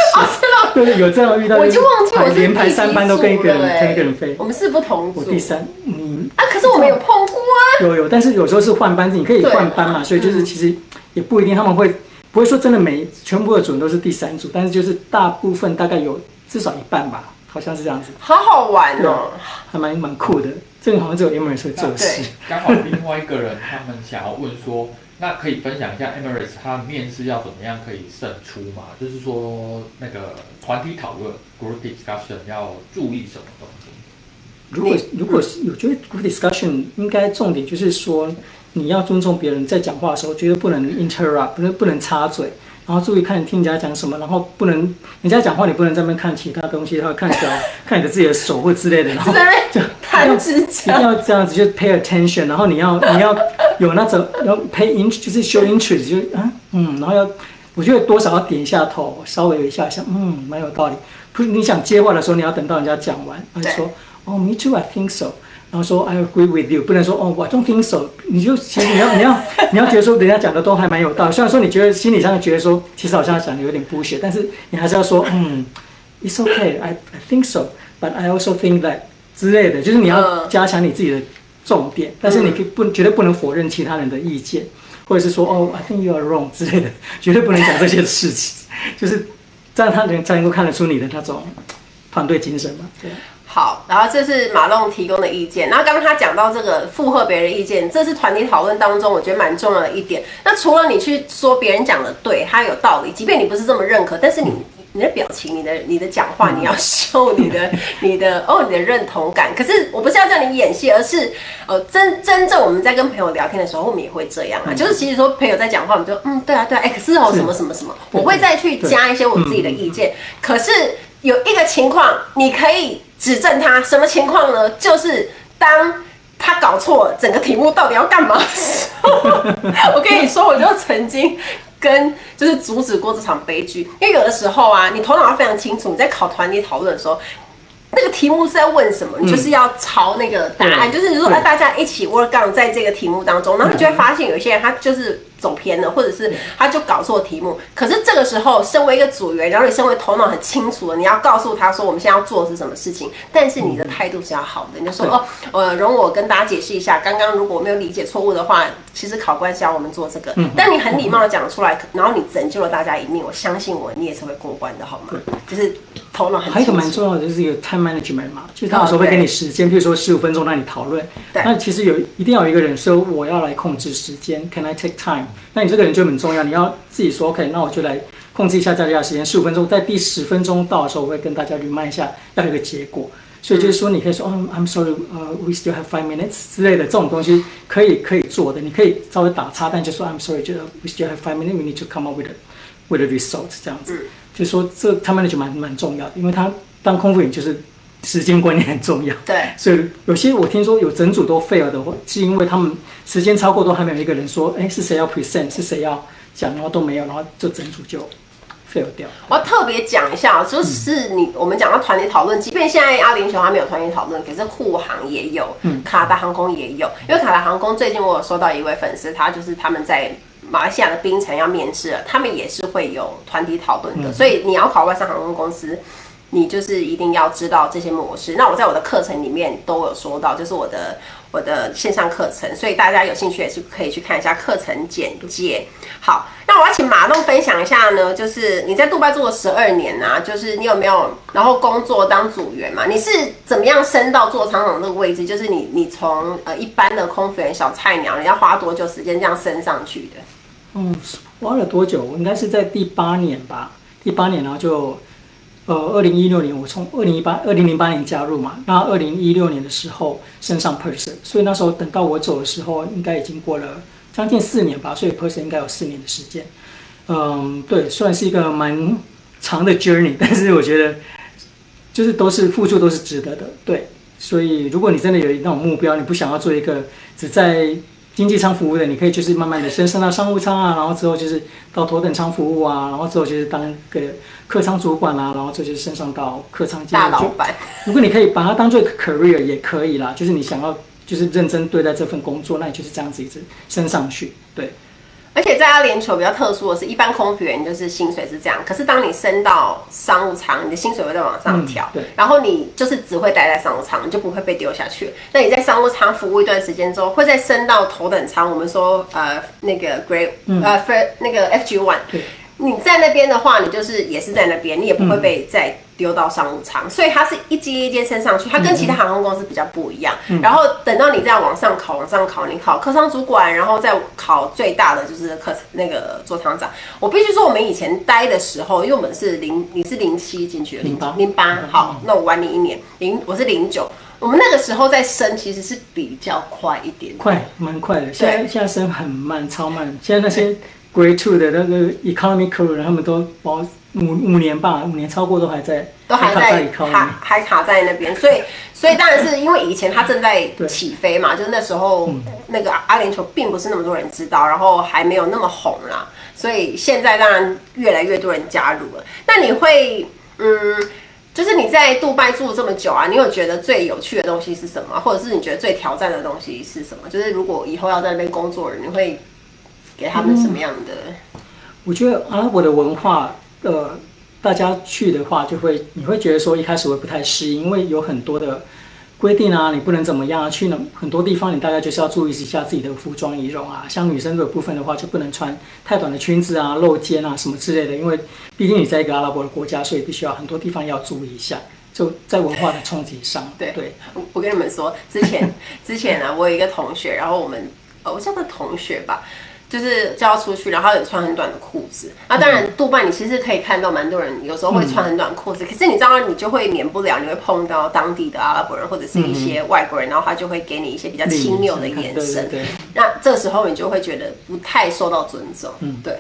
B: 怪，对，有这样遇到，
A: 我就忘记我
B: 连排三班都跟一个人跟一个人飞。
A: 我们是不同组。
B: 我第三，你
A: 啊，可是我们有碰过啊。
B: 有有，但是有时候是换班子，你可以换班嘛，所以就是其实也不一定他们会不会说真的每全部的组都是第三组，但是就是大部分大概有至少一半吧。好像是这样子，
A: 好好玩哦，
B: 还蛮蛮酷的。这个好像只有 Emirates 会做事。
C: 刚好另外一个人他们想要问说，那可以分享一下 Emirates 他面试要怎么样可以胜出嘛？就是说那个团体讨论 Group Discussion 要注意什么东西？
B: 如果如果是我觉得 Group Discussion 应该重点就是说，你要尊重别人在讲话的时候，绝对不能 interrupt，不能不能插嘴。然后注意看，听人家讲什么，然后不能人家讲话，你不能在那边看其他东西，然后看脚，看你的自己的手或之类的，然后 就
A: 看指甲，
B: 一定要这样子，就 pay attention，然后你要你要有那种要 pay interest，就是 show interest，就啊嗯，然后要我觉得多少要点一下头，稍微有一下想嗯，蛮有道理。不是你想接话的时候，你要等到人家讲完，然后说哦，me too，I think so。然后说 I agree with you，不能说哦，I don't think so。你就其实你要你要你要觉得说人家讲的都还蛮有道理，虽然说你觉得心理上觉得说其实好像讲的有点 bullshit，但是你还是要说嗯，It's okay，I I think so，but I also think that 之类的，就是你要加强你自己的重点，但是你可以不绝对不能否认其他人的意见，或者是说哦，I think you are wrong 之类的，绝对不能讲这些事情，就是这样他能才能够看得出你的那种团队精神嘛，对。
A: 好，然后这是马龙提供的意见。然后刚刚他讲到这个附和别人意见，这是团体讨论当中我觉得蛮重要的一点。那除了你去说别人讲的对，他有道理，即便你不是这么认可，但是你你的表情、你的你的讲话，你要秀你的你的哦你的认同感。可是我不是要叫你演戏，而是呃真真正我们在跟朋友聊天的时候，我们也会这样啊。就是其实说朋友在讲话，我们就嗯对啊对啊，哎可是哦什么什么什么，我会再去加一些我自己的意见。可是有一个情况，你可以。指正他什么情况呢？就是当他搞错整个题目到底要干嘛的时候，我跟你说，我就曾经跟就是阻止过这场悲剧。因为有的时候啊，你头脑要非常清楚，你在考团体讨论的时候，那个题目是在问什么，你就是要朝那个答案，就是如果大家一起 work on 在这个题目当中，然后你就会发现有一些人他就是。走偏了，或者是他就搞错题目。可是这个时候，身为一个组员，然后你身为头脑很清楚的，你要告诉他说我们现在要做的是什么事情。但是你的态度是要好的，你就说哦，呃，容我跟大家解释一下，刚刚如果没有理解错误的话，其实考官是要我们做这个。但你很礼貌的讲出来，然后你拯救了大家一命，我相信我，你也是会过关的，好吗？就是头脑很。还有一个蛮重要的就是一个 time management 嘛，就是他有时候会给你时间，比如说十五分钟让你讨论。那其实有一定要有一个人说我要来控制时间，Can I take time？那你这个人就很重要，你要自己说 OK，那我就来控制一下大家的时间，十五分钟，在第十分钟到的时候，我会跟大家 remind 一下要有一个结果。所以就是说，你可以说哦、oh,，I'm sorry，呃、uh,，we still have five minutes 之类的这种东西可以可以做的，你可以稍微打叉，但就说 I'm sorry，就 we still have five minutes，we need to come up with a with a result 这样子。就是说这他们就蛮蛮重要的，因为他当空腹员就是。时间观念很重要，对，
B: 所以有些我听说有整组都 fail 的话，是因为他们时间超过都还没有一个人说，哎，是谁要 present，是谁要讲，然后都没有，然后就整组就 fail 掉。
A: 我要特别讲一下，就是你、嗯、我们讲到团体讨论，即便现在阿联酋还没有团体讨论，可是护航也有，嗯，卡达航空也有，因为卡达航空最近我有收到一位粉丝，他就是他们在马来西亚的槟城要面试了，他们也是会有团体讨论的，嗯、所以你要考外商航空公司。你就是一定要知道这些模式。那我在我的课程里面都有说到，就是我的我的线上课程，所以大家有兴趣也是可以去看一下课程简介。好，那我要请马龙分享一下呢，就是你在杜拜做了十二年啊，就是你有没有然后工作当组员嘛？你是怎么样升到座舱长这个位置？就是你你从呃一般的空服员小菜鸟，你要花多久时间这样升上去的？
B: 嗯，花了多久？应该是在第八年吧。第八年，然后就。呃，二零一六年我从二零一八二零零八年加入嘛，那二零一六年的时候升上 person，所以那时候等到我走的时候，应该已经过了将近四年吧，所以 person 应该有四年的时间。嗯，对，算是一个蛮长的 journey，但是我觉得就是都是付出都是值得的，对。所以如果你真的有那种目标，你不想要做一个只在经济舱服务的，你可以就是慢慢的升升到商务舱啊，然后之后就是到头等舱服务啊，然后之后就是当个客舱主管啦，然后这就是升上到客舱
A: 大老板。
B: 如果你可以把它当做 career 也可以啦，就是你想要就是认真对待这份工作，那你就是这样子一直升上去，对。
A: 而且在阿联酋比较特殊的是，一般空服员就是薪水是这样，可是当你升到商务舱，你的薪水会再往上
B: 调。然
A: 后你就是只会待在商务舱，你就不会被丢下去。那你在商务舱服务一段时间之后，会再升到头等舱。我们说呃那个 Grade 呃 F 那个 FG One。对。你在那边的话，你就是也是在那边，你也不会被再丢到商务舱，所以它是一阶一阶升上去，它跟其他航空公司比较不一样。然后等到你再往上考，往上考，你考客舱主管，然后再考最大的就是客那个座舱长。我必须说，我们以前待的时候，因为我们是零，你是零七进去的，零八零八，好，那我晚你一年，零我是零九，我们那个时候在升其实是比较快一点，
B: 快蛮快的。现在现在升很慢，超慢。现在那些。Grade Two 的那个 Economy Crew，他们都包五五年吧，五年超过都还在，
A: 都还在，还还，还卡在那边。所以，所以当然是因为以前他正在起飞嘛，就是那时候那个阿联酋并不是那么多人知道，然后还没有那么红啦。所以现在当然越来越多人加入了。那你会，嗯，就是你在杜拜住这么久啊，你有觉得最有趣的东西是什么？或者是你觉得最挑战的东西是什么？就是如果以后要在那边工作人，你会？给他们什么样的？嗯，
B: 我觉得阿拉伯的文化，呃，大家去的话，就会你会觉得说一开始会不太适应，因为有很多的规定啊，你不能怎么样啊，去那很多地方你大概就是要注意一下自己的服装仪容啊，像女生这个部分的话，就不能穿太短的裙子啊、露肩啊什么之类的，因为毕竟你在一个阿拉伯的国家，所以必须要很多地方要注意一下，就在文化的冲击上。
A: 对对，我跟你们说，之前之前呢，我有一个同学，然后我们我叫他同学吧。就是就要出去，然后有穿很短的裤子。那当然，杜拜你其实可以看到蛮多人有时候会穿很短裤子。可是你知道，你就会免不了你会碰到当地的阿拉伯人或者是一些外国人，然后他就会给你一些比较轻蔑的眼神。那这时候你就会觉得不太受到尊重。嗯，对。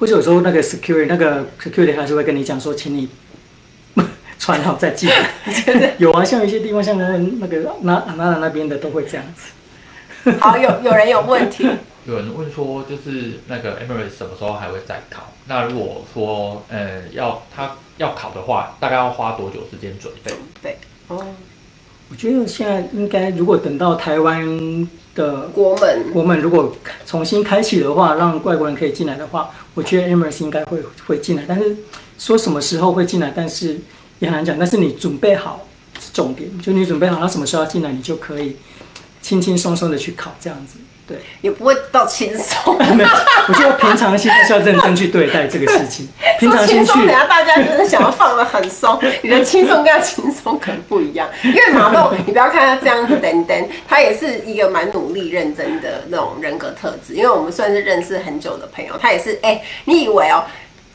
B: 或者有时候那个 security 那个 security 还是会跟你讲说，请你 穿好再进来。有啊，像有一些地方，像那那个那那那边的都会这样子。
A: 好，有有人有问题。
C: 有人问说，就是那个 Emirates 什么时候还会再考？那如果说，呃，要他要考的话，大概要花多久时间准备？
A: 对，哦，
B: 我觉得现在应该，如果等到台湾的
A: 国门
B: 国门如果重新开启的话，让外国人可以进来的话，我觉得 Emirates 应该会会进来。但是说什么时候会进来，但是也很难讲。但是你准备好是重点，就你准备好，他什么时候要进来，你就可以轻轻松松的去考这样子。对，
A: 也不会到轻松。
B: 我觉得平常心是要认真去对待这个事情。平常心去，
A: 等下大家就是想要放得很松，你的轻松跟他轻松可能不一样。因为马栋，你不要看他这样子等等，他也是一个蛮努力、认真的那种人格特质。因为我们算是认识很久的朋友，他也是。哎、欸，你以为哦？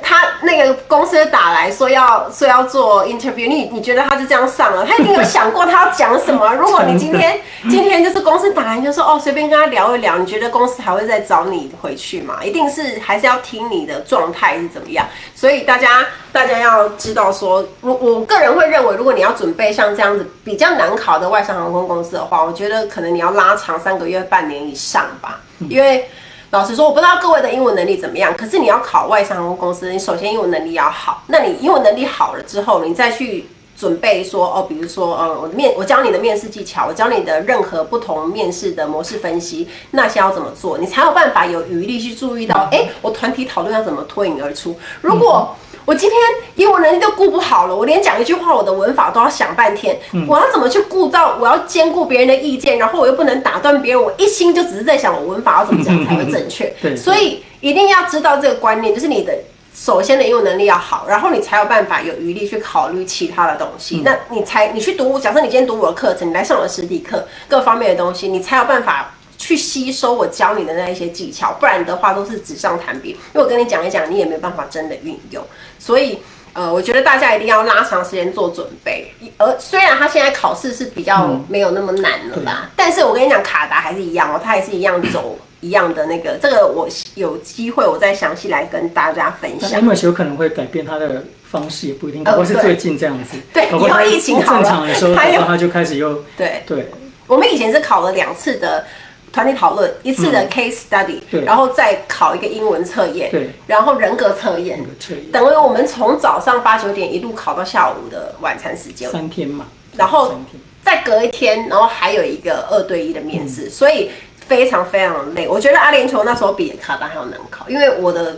A: 他那个公司打来说要说要做 interview，你你觉得他就这样上了？他一定有想过他要讲什么。如果你今天 今天就是公司打来就说哦，随便跟他聊一聊，你觉得公司还会再找你回去吗？一定是还是要听你的状态是怎么样。所以大家大家要知道说，我我个人会认为，如果你要准备像这样子比较难考的外商航空公司的话，我觉得可能你要拉长三个月、半年以上吧，因为。老实说，我不知道各位的英文能力怎么样。可是你要考外商公司，你首先英文能力要好。那你英文能力好了之后，你再去准备说哦，比如说，嗯，我面，我教你的面试技巧，我教你的任何不同面试的模式分析，那些要怎么做，你才有办法有余力去注意到，哎，我团体讨论要怎么脱颖而出。如果我今天英文能力都顾不好了，我连讲一句话我的文法都要想半天，嗯、我要怎么去顾到？我要兼顾别人的意见，然后我又不能打断别人，我一心就只是在想我文法要怎么讲才会正确。对，所以一定要知道这个观念，就是你的首先的英文能力要好，然后你才有办法有余力去考虑其他的东西。嗯、那你才你去读，假设你今天读我的课程，你来上我的实体课，各方面的东西，你才有办法。去吸收我教你的那一些技巧，不然的话都是纸上谈兵。因为我跟你讲一讲，你也没办法真的运用。所以，呃，我觉得大家一定要拉长时间做准备。而虽然他现在考试是比较没有那么难了啦，嗯、但是我跟你讲，卡达还是一样哦，他还是一样走一样的那个。这个我有机会我再详细来跟大家分享。
B: 因为有可能会改变他的方式，也不一定。不过是最近这样子，
A: 对，以后疫情好了，
B: 正常的时候，然后他就开始又对对。
A: 我们以前是考了两次的。团体讨论一次的 case study，、嗯、然后再考一个英文测验，对。然后人格测验，等于我们从早上八九点一路考到下午的晚餐时间，
B: 三天嘛，
A: 然后再隔一天，然后还有一个二对一的面试，嗯、所以非常非常累。我觉得阿联酋那时候比卡达还要难考，因为我的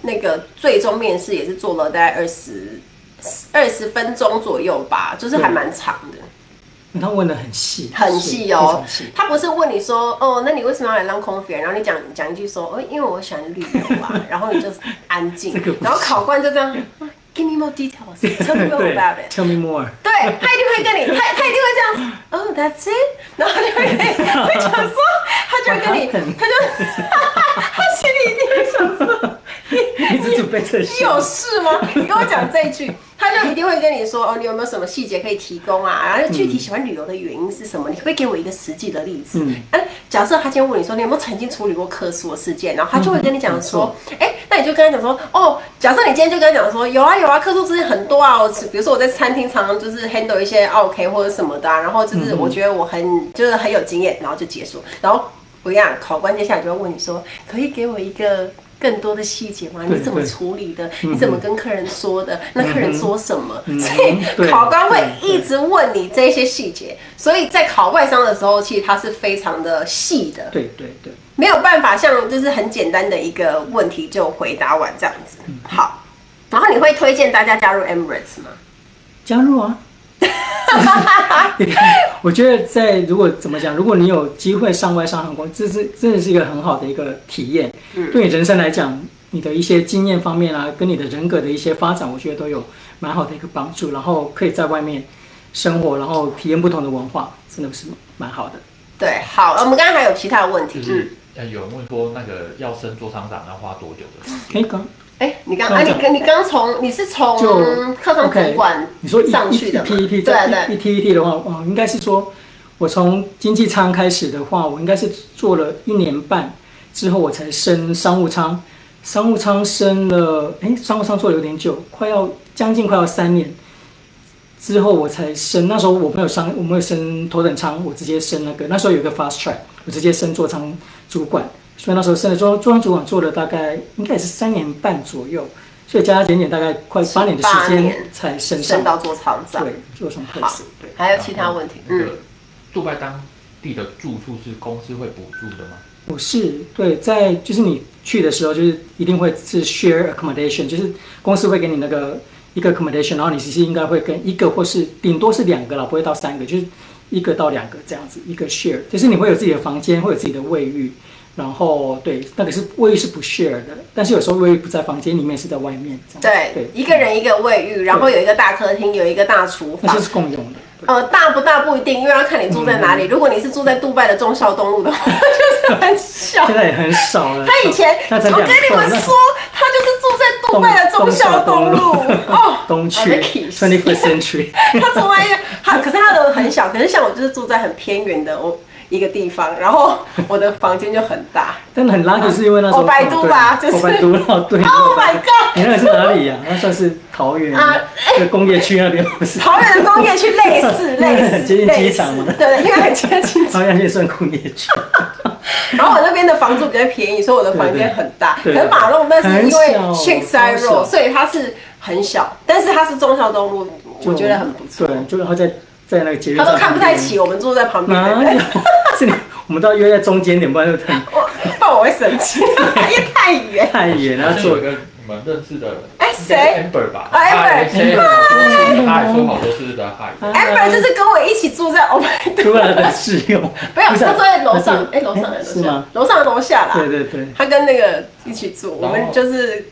A: 那个最终面试也是做了大概二十二十分钟左右吧，就是还蛮长的。
B: 他问的很细，
A: 很细哦。他不是问你说，哦，那你为什么要来当空服员？然后你讲讲一句说，哦，因为我喜欢旅游啊。然后你就安静。然后考官就这样，Give me more details. Tell me more about it.
B: Tell me more.
A: 对，他一定会跟你，他他一定会这样。Oh, that's it. 然后就会会讲说，他就会跟你，他就他心里一定会想说，你有事吗？你跟我讲这一句。他就一定会跟你说哦，你有没有什么细节可以提供啊？然后具体喜欢旅游的原因是什么？你可不可以给我一个实际的例子？嗯，哎，假设他今天问你说，你有没有曾经处理过客诉的事件？然后他就会跟你讲说，哎、嗯，那你就跟他讲说，哦，假设你今天就跟他讲说，有啊有啊，客诉事件很多啊。我比如说我在餐厅常常就是 handle 一些 OK 或者什么的、啊，然后就是我觉得我很就是很有经验，然后就结束。然后不一样，考官接下来就会问你说，可以给我一个。更多的细节吗？你怎么处理的？你怎么跟客人说的？那客人说什么？所以考官会一直问你这些细节。所以在考外商的时候，其实它是非常的细的。
B: 对对对，
A: 没有办法像就是很简单的一个问题就回答完这样子。好，然后你会推荐大家加入 Emirates 吗？
B: 加入啊。我觉得在如果怎么讲，如果你有机会上外商航空，这是真的是一个很好的一个体验。嗯，对你人生来讲，你的一些经验方面啊，跟你的人格的一些发展，我觉得都有蛮好的一个帮助。然后可以在外面生活，然后体验不同的文化，真的是蛮好的。
A: 对，好，我们刚刚还有其他的问题。
C: 就是有人问说，那个要升座舱长要花多久的时间？
B: 可以讲。
A: 哎，你刚啊，你刚你刚从你是从课上主管你说上去的
B: PET 对对。PET 的话，哦，应该是说，我从经济舱开始的话，我应该是做了一年半之后，我才升商务舱，商务舱升了，哎，商务舱做了有点久，快要将近快要三年。之后我才升，那时候我没有升，我没有升头等舱，我直接升那个，那时候有一个 fast track，我直接升座舱主管。所以那时候升了座座舱主管，做了大概应该也是三年半左右，所以加加减减大概快八年的时间才升上
A: 升到做厂长。
B: 对，座舱特使。对，
A: 还有其他问题？
C: 那个杜拜当地的住宿是公司会补助的吗？
B: 不是，对，在就是你去的时候，就是一定会是 share accommodation，就是公司会给你那个一个 accommodation，然后你其实应该会跟一个或是顶多是两个了，不会到三个，就是一个到两个这样子，一个 share，就是你会有自己的房间，会有自己的卫浴。然后对，那个是卫浴是不 share 的，但是有时候卫浴不在房间里面，是在外面。
A: 对对，一个人一个卫浴，然后有一个大客厅，有一个大厨房。
B: 那这是共用的。
A: 呃，大不大不一定，因为要看你住在哪里。如果你是住在杜拜的忠孝东路的话，就是很小。
B: 现在也很少了。
A: 他以前，我跟你们说，他就是住在杜拜的忠孝东路哦，
B: 东区，twenty first century。
A: 他住在一个，他可是他的很小，可是像我就是住在很偏远的我。一个地方，然后我的房间就很大，
B: 但很垃圾是因为那时候。
A: 我百度吧，就是。
B: 我百度了，对。
A: Oh my god！
B: 你那个是哪里呀？那算是桃园啊，那个工业区那边不是？
A: 桃园的工业区类似 类似，
B: 接近机场嘛。
A: 对对，因为很接近。
B: 桃园也算工业区。
A: 然后我那边的房租比较便宜，所以我的房间很大。可是马龙那是因为 Shakeside Road，所以它是很小，但是它是忠孝东路，我觉得很不错。
B: 对，就然后在。在那个节日，
A: 他都看不太起我们坐在旁边。
B: 是你，我们都要约在中间点，不然就很，
A: 不然我会生气，因为太远。
B: 太远，然后坐一个
C: 们认识的，
A: 哎，谁
C: ？Amber 吧。
A: 啊，Amber，
C: 他还说好多次的 Hi。
A: Amber 就是跟我一起住在 Oh My God
B: 的室友，
A: 没有，他住在楼上，哎，楼上还是楼下？楼上楼下啦。
B: 对对对。
A: 他跟那个一起住，我们就是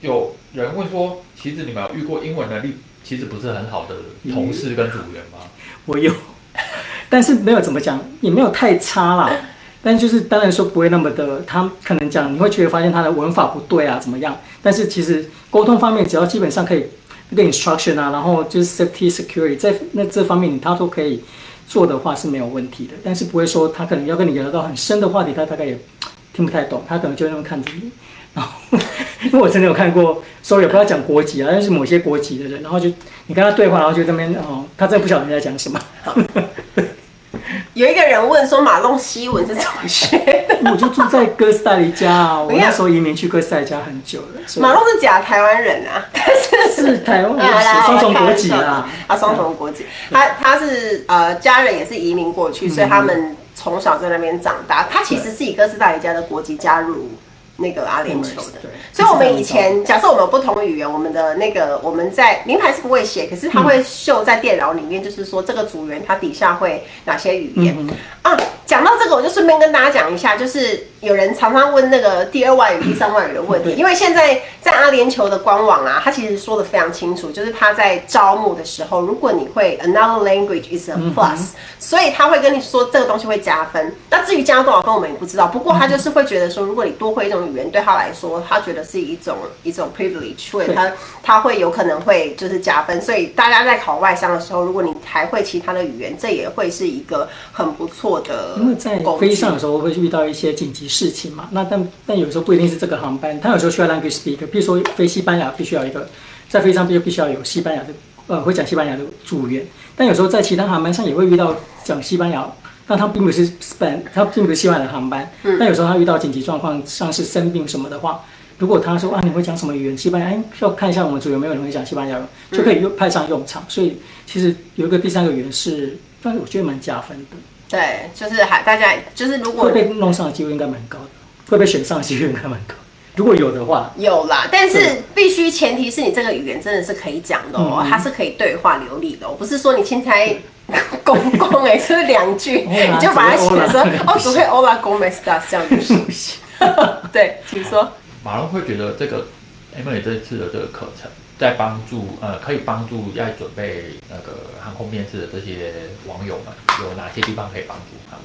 C: 有人会说，其实你们有遇过英文能力其实不是很好的同事跟组员吗？
B: 我有，但是没有怎么讲，也没有太差啦。但就是当然说不会那么的，他可能讲你会觉得发现他的文法不对啊，怎么样？但是其实沟通方面，只要基本上可以一个 instruction 啊，然后就是 safety security 在那这方面，他都可以做的话是没有问题的。但是不会说他可能要跟你聊到很深的话题，他大概也听不太懂，他可能就那么看着你。然后 因为我真的有看过，sorry 不要讲国籍啊，但是某些国籍的人，然后就你跟他对话，然后就这边哦，他真的不晓得你在讲什么。
A: 有一个人问说：“马龙西文是怎么学的？”
B: 我就住在哥斯达黎加啊，我那时候移民去哥斯达黎加很久了。
A: 马龙是假台湾人啊，但 是
B: 是台湾人双重国籍啊，
A: 啊，双重国籍。他他是呃家人也是移民过去，所以他们从小在那边长大。他其实是以哥斯达黎加的国籍加入。那个阿联酋的，所以我们以前假设我们有不同语言，我们的那个我们在名牌是不会写，可是它会秀在电脑里面，就是说这个组员他底下会哪些语言。啊？讲到这个，我就顺便跟大家讲一下，就是有人常常问那个第二外语、第三外语的问题，因为现在在阿联酋的官网啊，他其实说的非常清楚，就是他在招募的时候，如果你会 another language is a plus，所以他会跟你说这个东西会加分。那至于加多少分，我们也不知道。不过他就是会觉得说，如果你多会一种语言，对他来说，他觉得是一种一种 privilege，所以他他会有可能会就是加分。所以大家在考外商的时候，如果你还会其他的语言，这也会是一个很不错的。
B: 因为在飞机上的时候会遇到一些紧急事情嘛，那但但有时候不一定是这个航班，他有时候需要 language speaker，比如说飞西班牙必须要一个，在飞机上必必须要有西班牙的呃会讲西班牙的组员，但有时候在其他航班上也会遇到讲西班牙，但他并不是 Span，他并不是西班牙的航班，但有时候他遇到紧急状况，像是生病什么的话，如果他说啊你会讲什么语言？西班牙，哎，需要看一下我们组有没有人会讲西班牙语，就可以用派上用场。所以其实有一个第三个语言是，但是我觉得蛮加分的。
A: 对，就是还大家就是如果
B: 会被弄上的机会应该蛮高的，会被选上的机会应该蛮高。如果有的话，
A: 有啦，但是必须前提是你这个语言真的是可以讲的哦，它是可以对话流利的，不是说你现在公公哎，是两句你就把它写成哦，只会 Hola cómo estás 这样子不行。对，请说。
C: 马龙会觉得这个 Emily 这次的这个课程。在帮助呃，可以帮助要准备那个航空面试的这些网友们，有哪些地方可以帮助他
B: 们？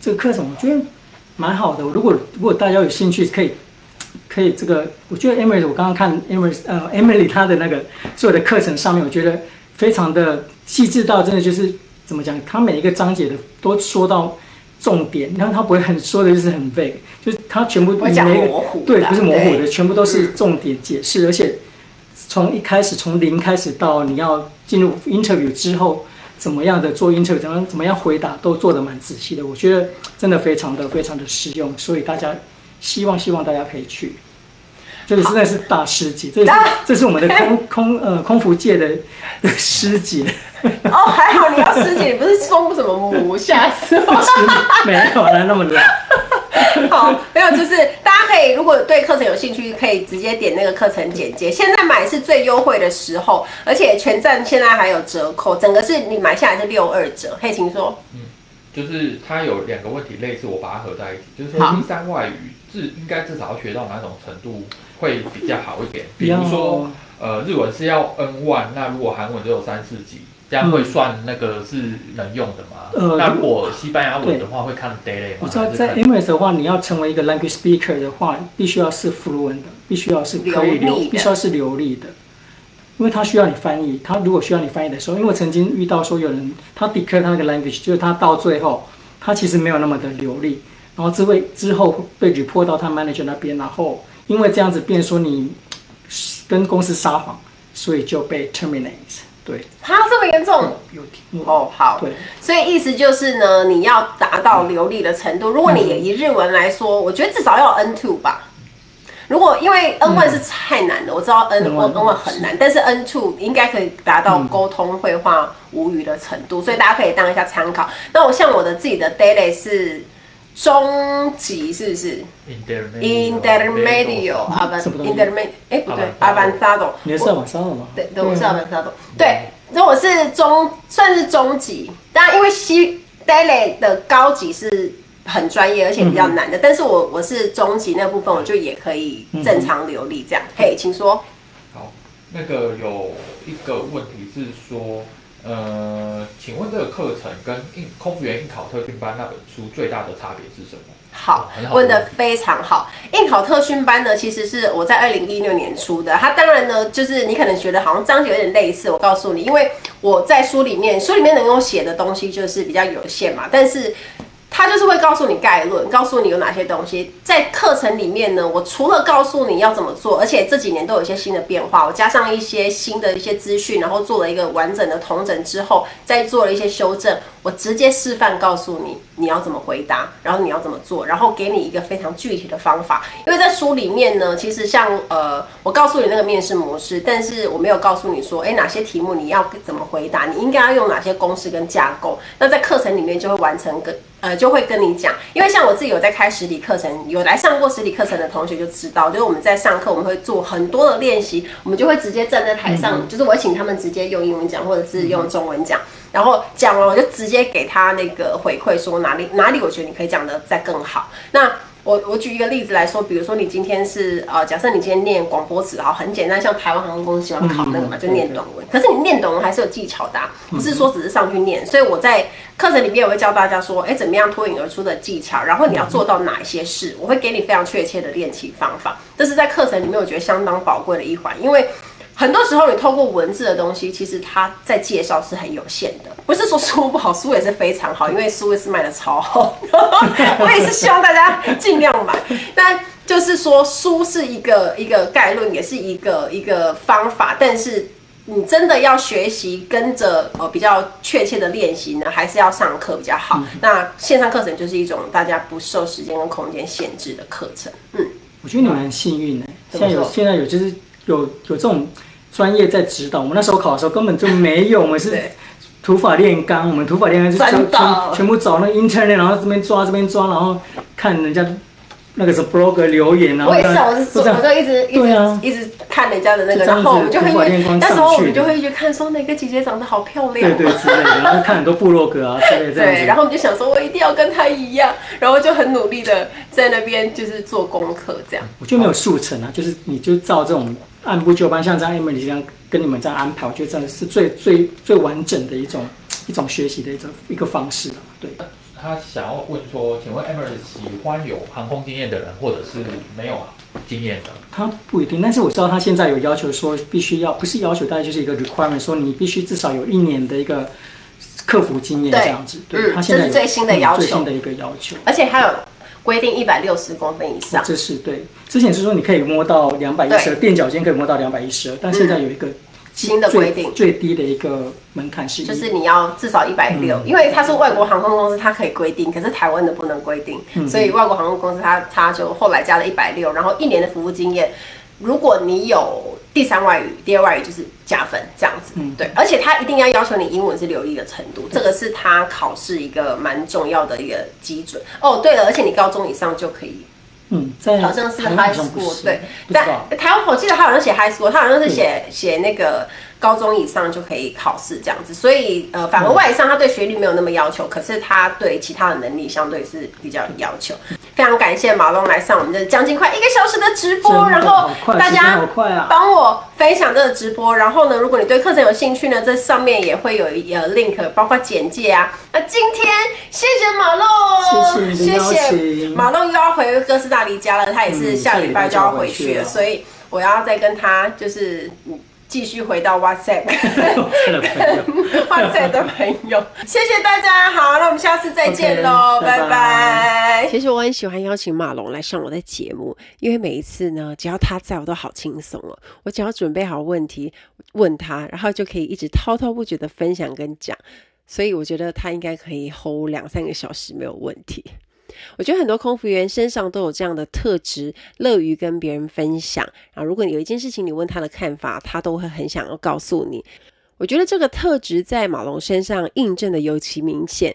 B: 这个课程我觉得蛮好的。如果如果大家有兴趣，可以可以这个，我觉得 Emily，我刚刚看 Emily 呃 Emily 她的那个 所有的课程上面，我觉得非常的细致到真的就是怎么讲，她每一个章节的都说到重点，然后她不会很说的就是很 vague，就是她全部每模糊对不是模糊的，全部都是重点解释，而且。从一开始，从零开始到你要进入 interview 之后，怎么样的做 interview，怎么怎么样回答，都做得蛮仔细的。我觉得真的非常的非常的实用，所以大家希望希望大家可以去。这个实在是大师级，这是 这是我们的空 空呃空服界的的师级。
A: 哦，还好你要师姐，你不是说什么母，吓死我！
B: 没有了那么冷。
A: 好，没有，就是大家可以如果对课程有兴趣，可以直接点那个课程简介。现在买是最优惠的时候，而且全站现在还有折扣，整个是你买下来是六二折。可以请说。
C: 嗯，就是它有两个问题类似，我把它合在一起，就是说第三外语至应该至少要学到哪种程度会比较好一点？比如说，呃，日文是要 N one，那如果韩文只有三四级。这样会算那个是能用的吗？呃，那如果西班牙文的话，会看 daily 吗？
B: 我知道在 Emirates 的话，你要成为一个 language speaker 的话，必须要是 fluent 的，必须要是可以流，必须要是流利的，因为他需要你翻译。他如果需要你翻译的时候，因为我曾经遇到说有人他 declare 他那个 language，就是他到最后他其实没有那么的流利，然后之后之后被 report 到他 manager 那边，然后因为这样子变说你跟公司撒谎，所以就被 terminate。对，
A: 他这么严重？哦，好。对，所以意思就是呢，你要达到流利的程度。如果你以日文来说，嗯、我觉得至少要 N two 吧。如果因为 N one 是太难了，嗯、我知道 N one N one 很难，但是 N two 应该可以达到沟通、绘画、无语的程度，所以大家可以当一下参考。那我像我的自己的 daily 是。中级是不是？Intermedio，阿班，Intermedio，哎不对，Avanzado，
B: 你是 Avanzado 吗？
A: 对，对，我是 Avanzado。对，如果是中，算是中级。当然，因为西 Daily 的高级是很专业，而且比较难的。但是我我是中级那部分，我就也可以正常流利这样。嘿，请说。
C: 好，那个有一个问题是说。呃，请问这个课程跟应空服员应考特训班那本书最大的差别是什么？
A: 好，好问的非常好。应考特训班呢，其实是我在二零一六年出的。它当然呢，就是你可能觉得好像章节有点类似。我告诉你，因为我在书里面，书里面能够写的东西就是比较有限嘛，但是。他就是会告诉你概论，告诉你有哪些东西在课程里面呢？我除了告诉你要怎么做，而且这几年都有一些新的变化，我加上一些新的一些资讯，然后做了一个完整的统整之后，再做了一些修正。我直接示范告诉你你要怎么回答，然后你要怎么做，然后给你一个非常具体的方法。因为在书里面呢，其实像呃，我告诉你那个面试模式，但是我没有告诉你说，诶，哪些题目你要怎么回答，你应该要用哪些公式跟架构。那在课程里面就会完成个。呃，就会跟你讲，因为像我自己有在开实体课程，有来上过实体课程的同学就知道，就是我们在上课，我们会做很多的练习，我们就会直接站在台上，嗯、就是我请他们直接用英文讲，或者是用中文讲，然后讲完我就直接给他那个回馈，说哪里哪里我觉得你可以讲得再更好。那我我举一个例子来说，比如说你今天是呃，假设你今天念广播词，好，很简单，像台湾航空公司喜欢考那个嘛，就念短文。可是你念短文还是有技巧的，不是说只是上去念。所以我在课程里面也会教大家说，哎，怎么样脱颖而出的技巧，然后你要做到哪一些事，我会给你非常确切的练习方法。这是在课程里面我觉得相当宝贵的一环，因为。很多时候，你透过文字的东西，其实它在介绍是很有限的。不是说书不好，书也是非常好，因为书也是卖的超好。我也是希望大家尽量买。但就是说，书是一个一个概论，也是一个一个方法。但是你真的要学习，跟着呃比较确切的练习呢，还是要上课比较好。嗯、那线上课程就是一种大家不受时间跟空间限制的课程。嗯，
B: 我觉得你们很幸运呢。现在有现在有就是有有这种。专业在指导，我们那时候考的时候根本就没有，我们是土法炼钢，我们土法炼钢就全全全部找那个 internet，然后这边抓这边抓，然后看人家那个是 blog 留言，然后我
A: 也是，我是我就一直一直、啊、一直看人家的那个，然后我们就会那时候我们就会去看说哪个姐姐长得好漂亮，
B: 对对之类的，然后看很多部落格啊之类的，
A: 对，然后我们就想说我一定要跟她一样，然后就很努力的在那边就是做功课这样。
B: 我就没有速成啊，就是你就照这种。按部就班，像这样 Emily 这样跟你们这样安排，我觉得真的是最最最完整的一种一种学习的一种一个方式了。对。
C: 他想要问说，请问 Emily 喜欢有航空经验的人，或者是没有经验的？
B: 他不一定，但是我知道他现在有要求说，必须要不是要求，大概就是一个 requirement，说你必须至少有一年的一个客服经验这样子。对，对嗯、他现在有
A: 这是最新的要求，
B: 最新的一个要求，
A: 而且还有。规定一百六十公分以上，
B: 这是对。之前是说你可以摸到两百一十二，垫脚尖可以摸到两百一十二，但现在有一个
A: 新的规定，
B: 最低的一个门槛是，
A: 就是你要至少一百六，因为它是外国航空公司，它可以规定，可是台湾的不能规定，嗯、所以外国航空公司它它就后来加了一百六，然后一年的服务经验，如果你有。第三外语，第二外语就是加分这样子，嗯，对，而且他一定要要求你英文是流利的程度，这个是他考试一个蛮重要的一个基准。哦，对了，而且你高中以上就可以，
B: 嗯，在
A: 好像是 high school，对，但台湾我记得他好像写 high school，他好像是写写那个。高中以上就可以考试这样子，所以呃，反而外商他对学历没有那么要求，可是他对其他的能力相对是比较要求。非常感谢马龙来上我们的将近快一个小时的直播，然后大家帮我分享这个直播。然后呢，如果你对课程有兴趣呢，这上面也会有一个 link，包括简介啊。那今天谢谢马龙，谢谢，谢谢马龙又要回哥斯达黎加了，他也是下礼拜就要回去了，所以我要再跟他就是。继续回到 WhatsApp，WhatsApp 的朋友，谢谢大家，好，那我们下次再见喽，okay, 拜拜。拜拜。
D: 其实我很喜欢邀请马龙来上我的节目，因为每一次呢，只要他在我都好轻松哦，我只要准备好问题问他，然后就可以一直滔滔不绝的分享跟讲，所以我觉得他应该可以 hold 两三个小时没有问题。我觉得很多空服员身上都有这样的特质，乐于跟别人分享。啊，如果你有一件事情你问他的看法，他都会很想要告诉你。我觉得这个特质在马龙身上印证的尤其明显。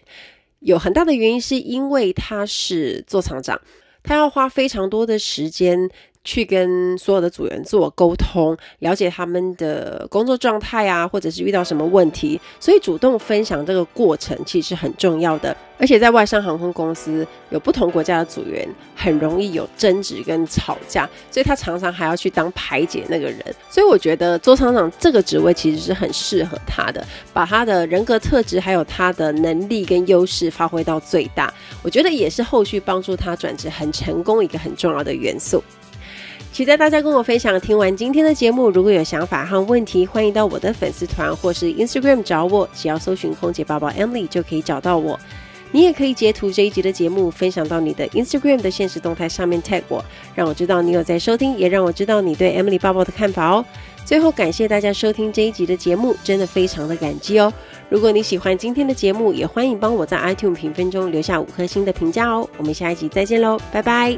A: 有很大的原因是因为他是做厂长，他要花非常多的时间。去跟所有的组员做沟通，了解他们的工作状态啊，或者是遇到什么问题，所以主动分享这个过程其实是很重要的。而且在外商航空公司，有不同国家的组员，很容易有争执跟吵架，所以他常常还要去当排解那个人。所以我觉得周厂长这个职位其实是很适合他的，把他的人格特质还有他的能力跟优势发挥到最大。我觉得也是后续帮助他转职很成功一个很重要的元素。期待大家跟我分享。听完今天的节目，如果有想法和问题，欢迎到我的粉丝团或是 Instagram 找我，只要搜寻空姐宝宝 Emily 就可以找到我。你也可以截图这一集的节目，分享到你的 Instagram 的现实动态上面 tag 我，让我知道你有在收听，也让我知道你对 Emily 报报的看法哦。最后，感谢大家收听这一集的节目，真的非常的感激哦。如果你喜欢今天的节目，也欢迎帮我在 iTunes 评分中留下五颗星的评价哦。我们下一集再见喽，拜拜。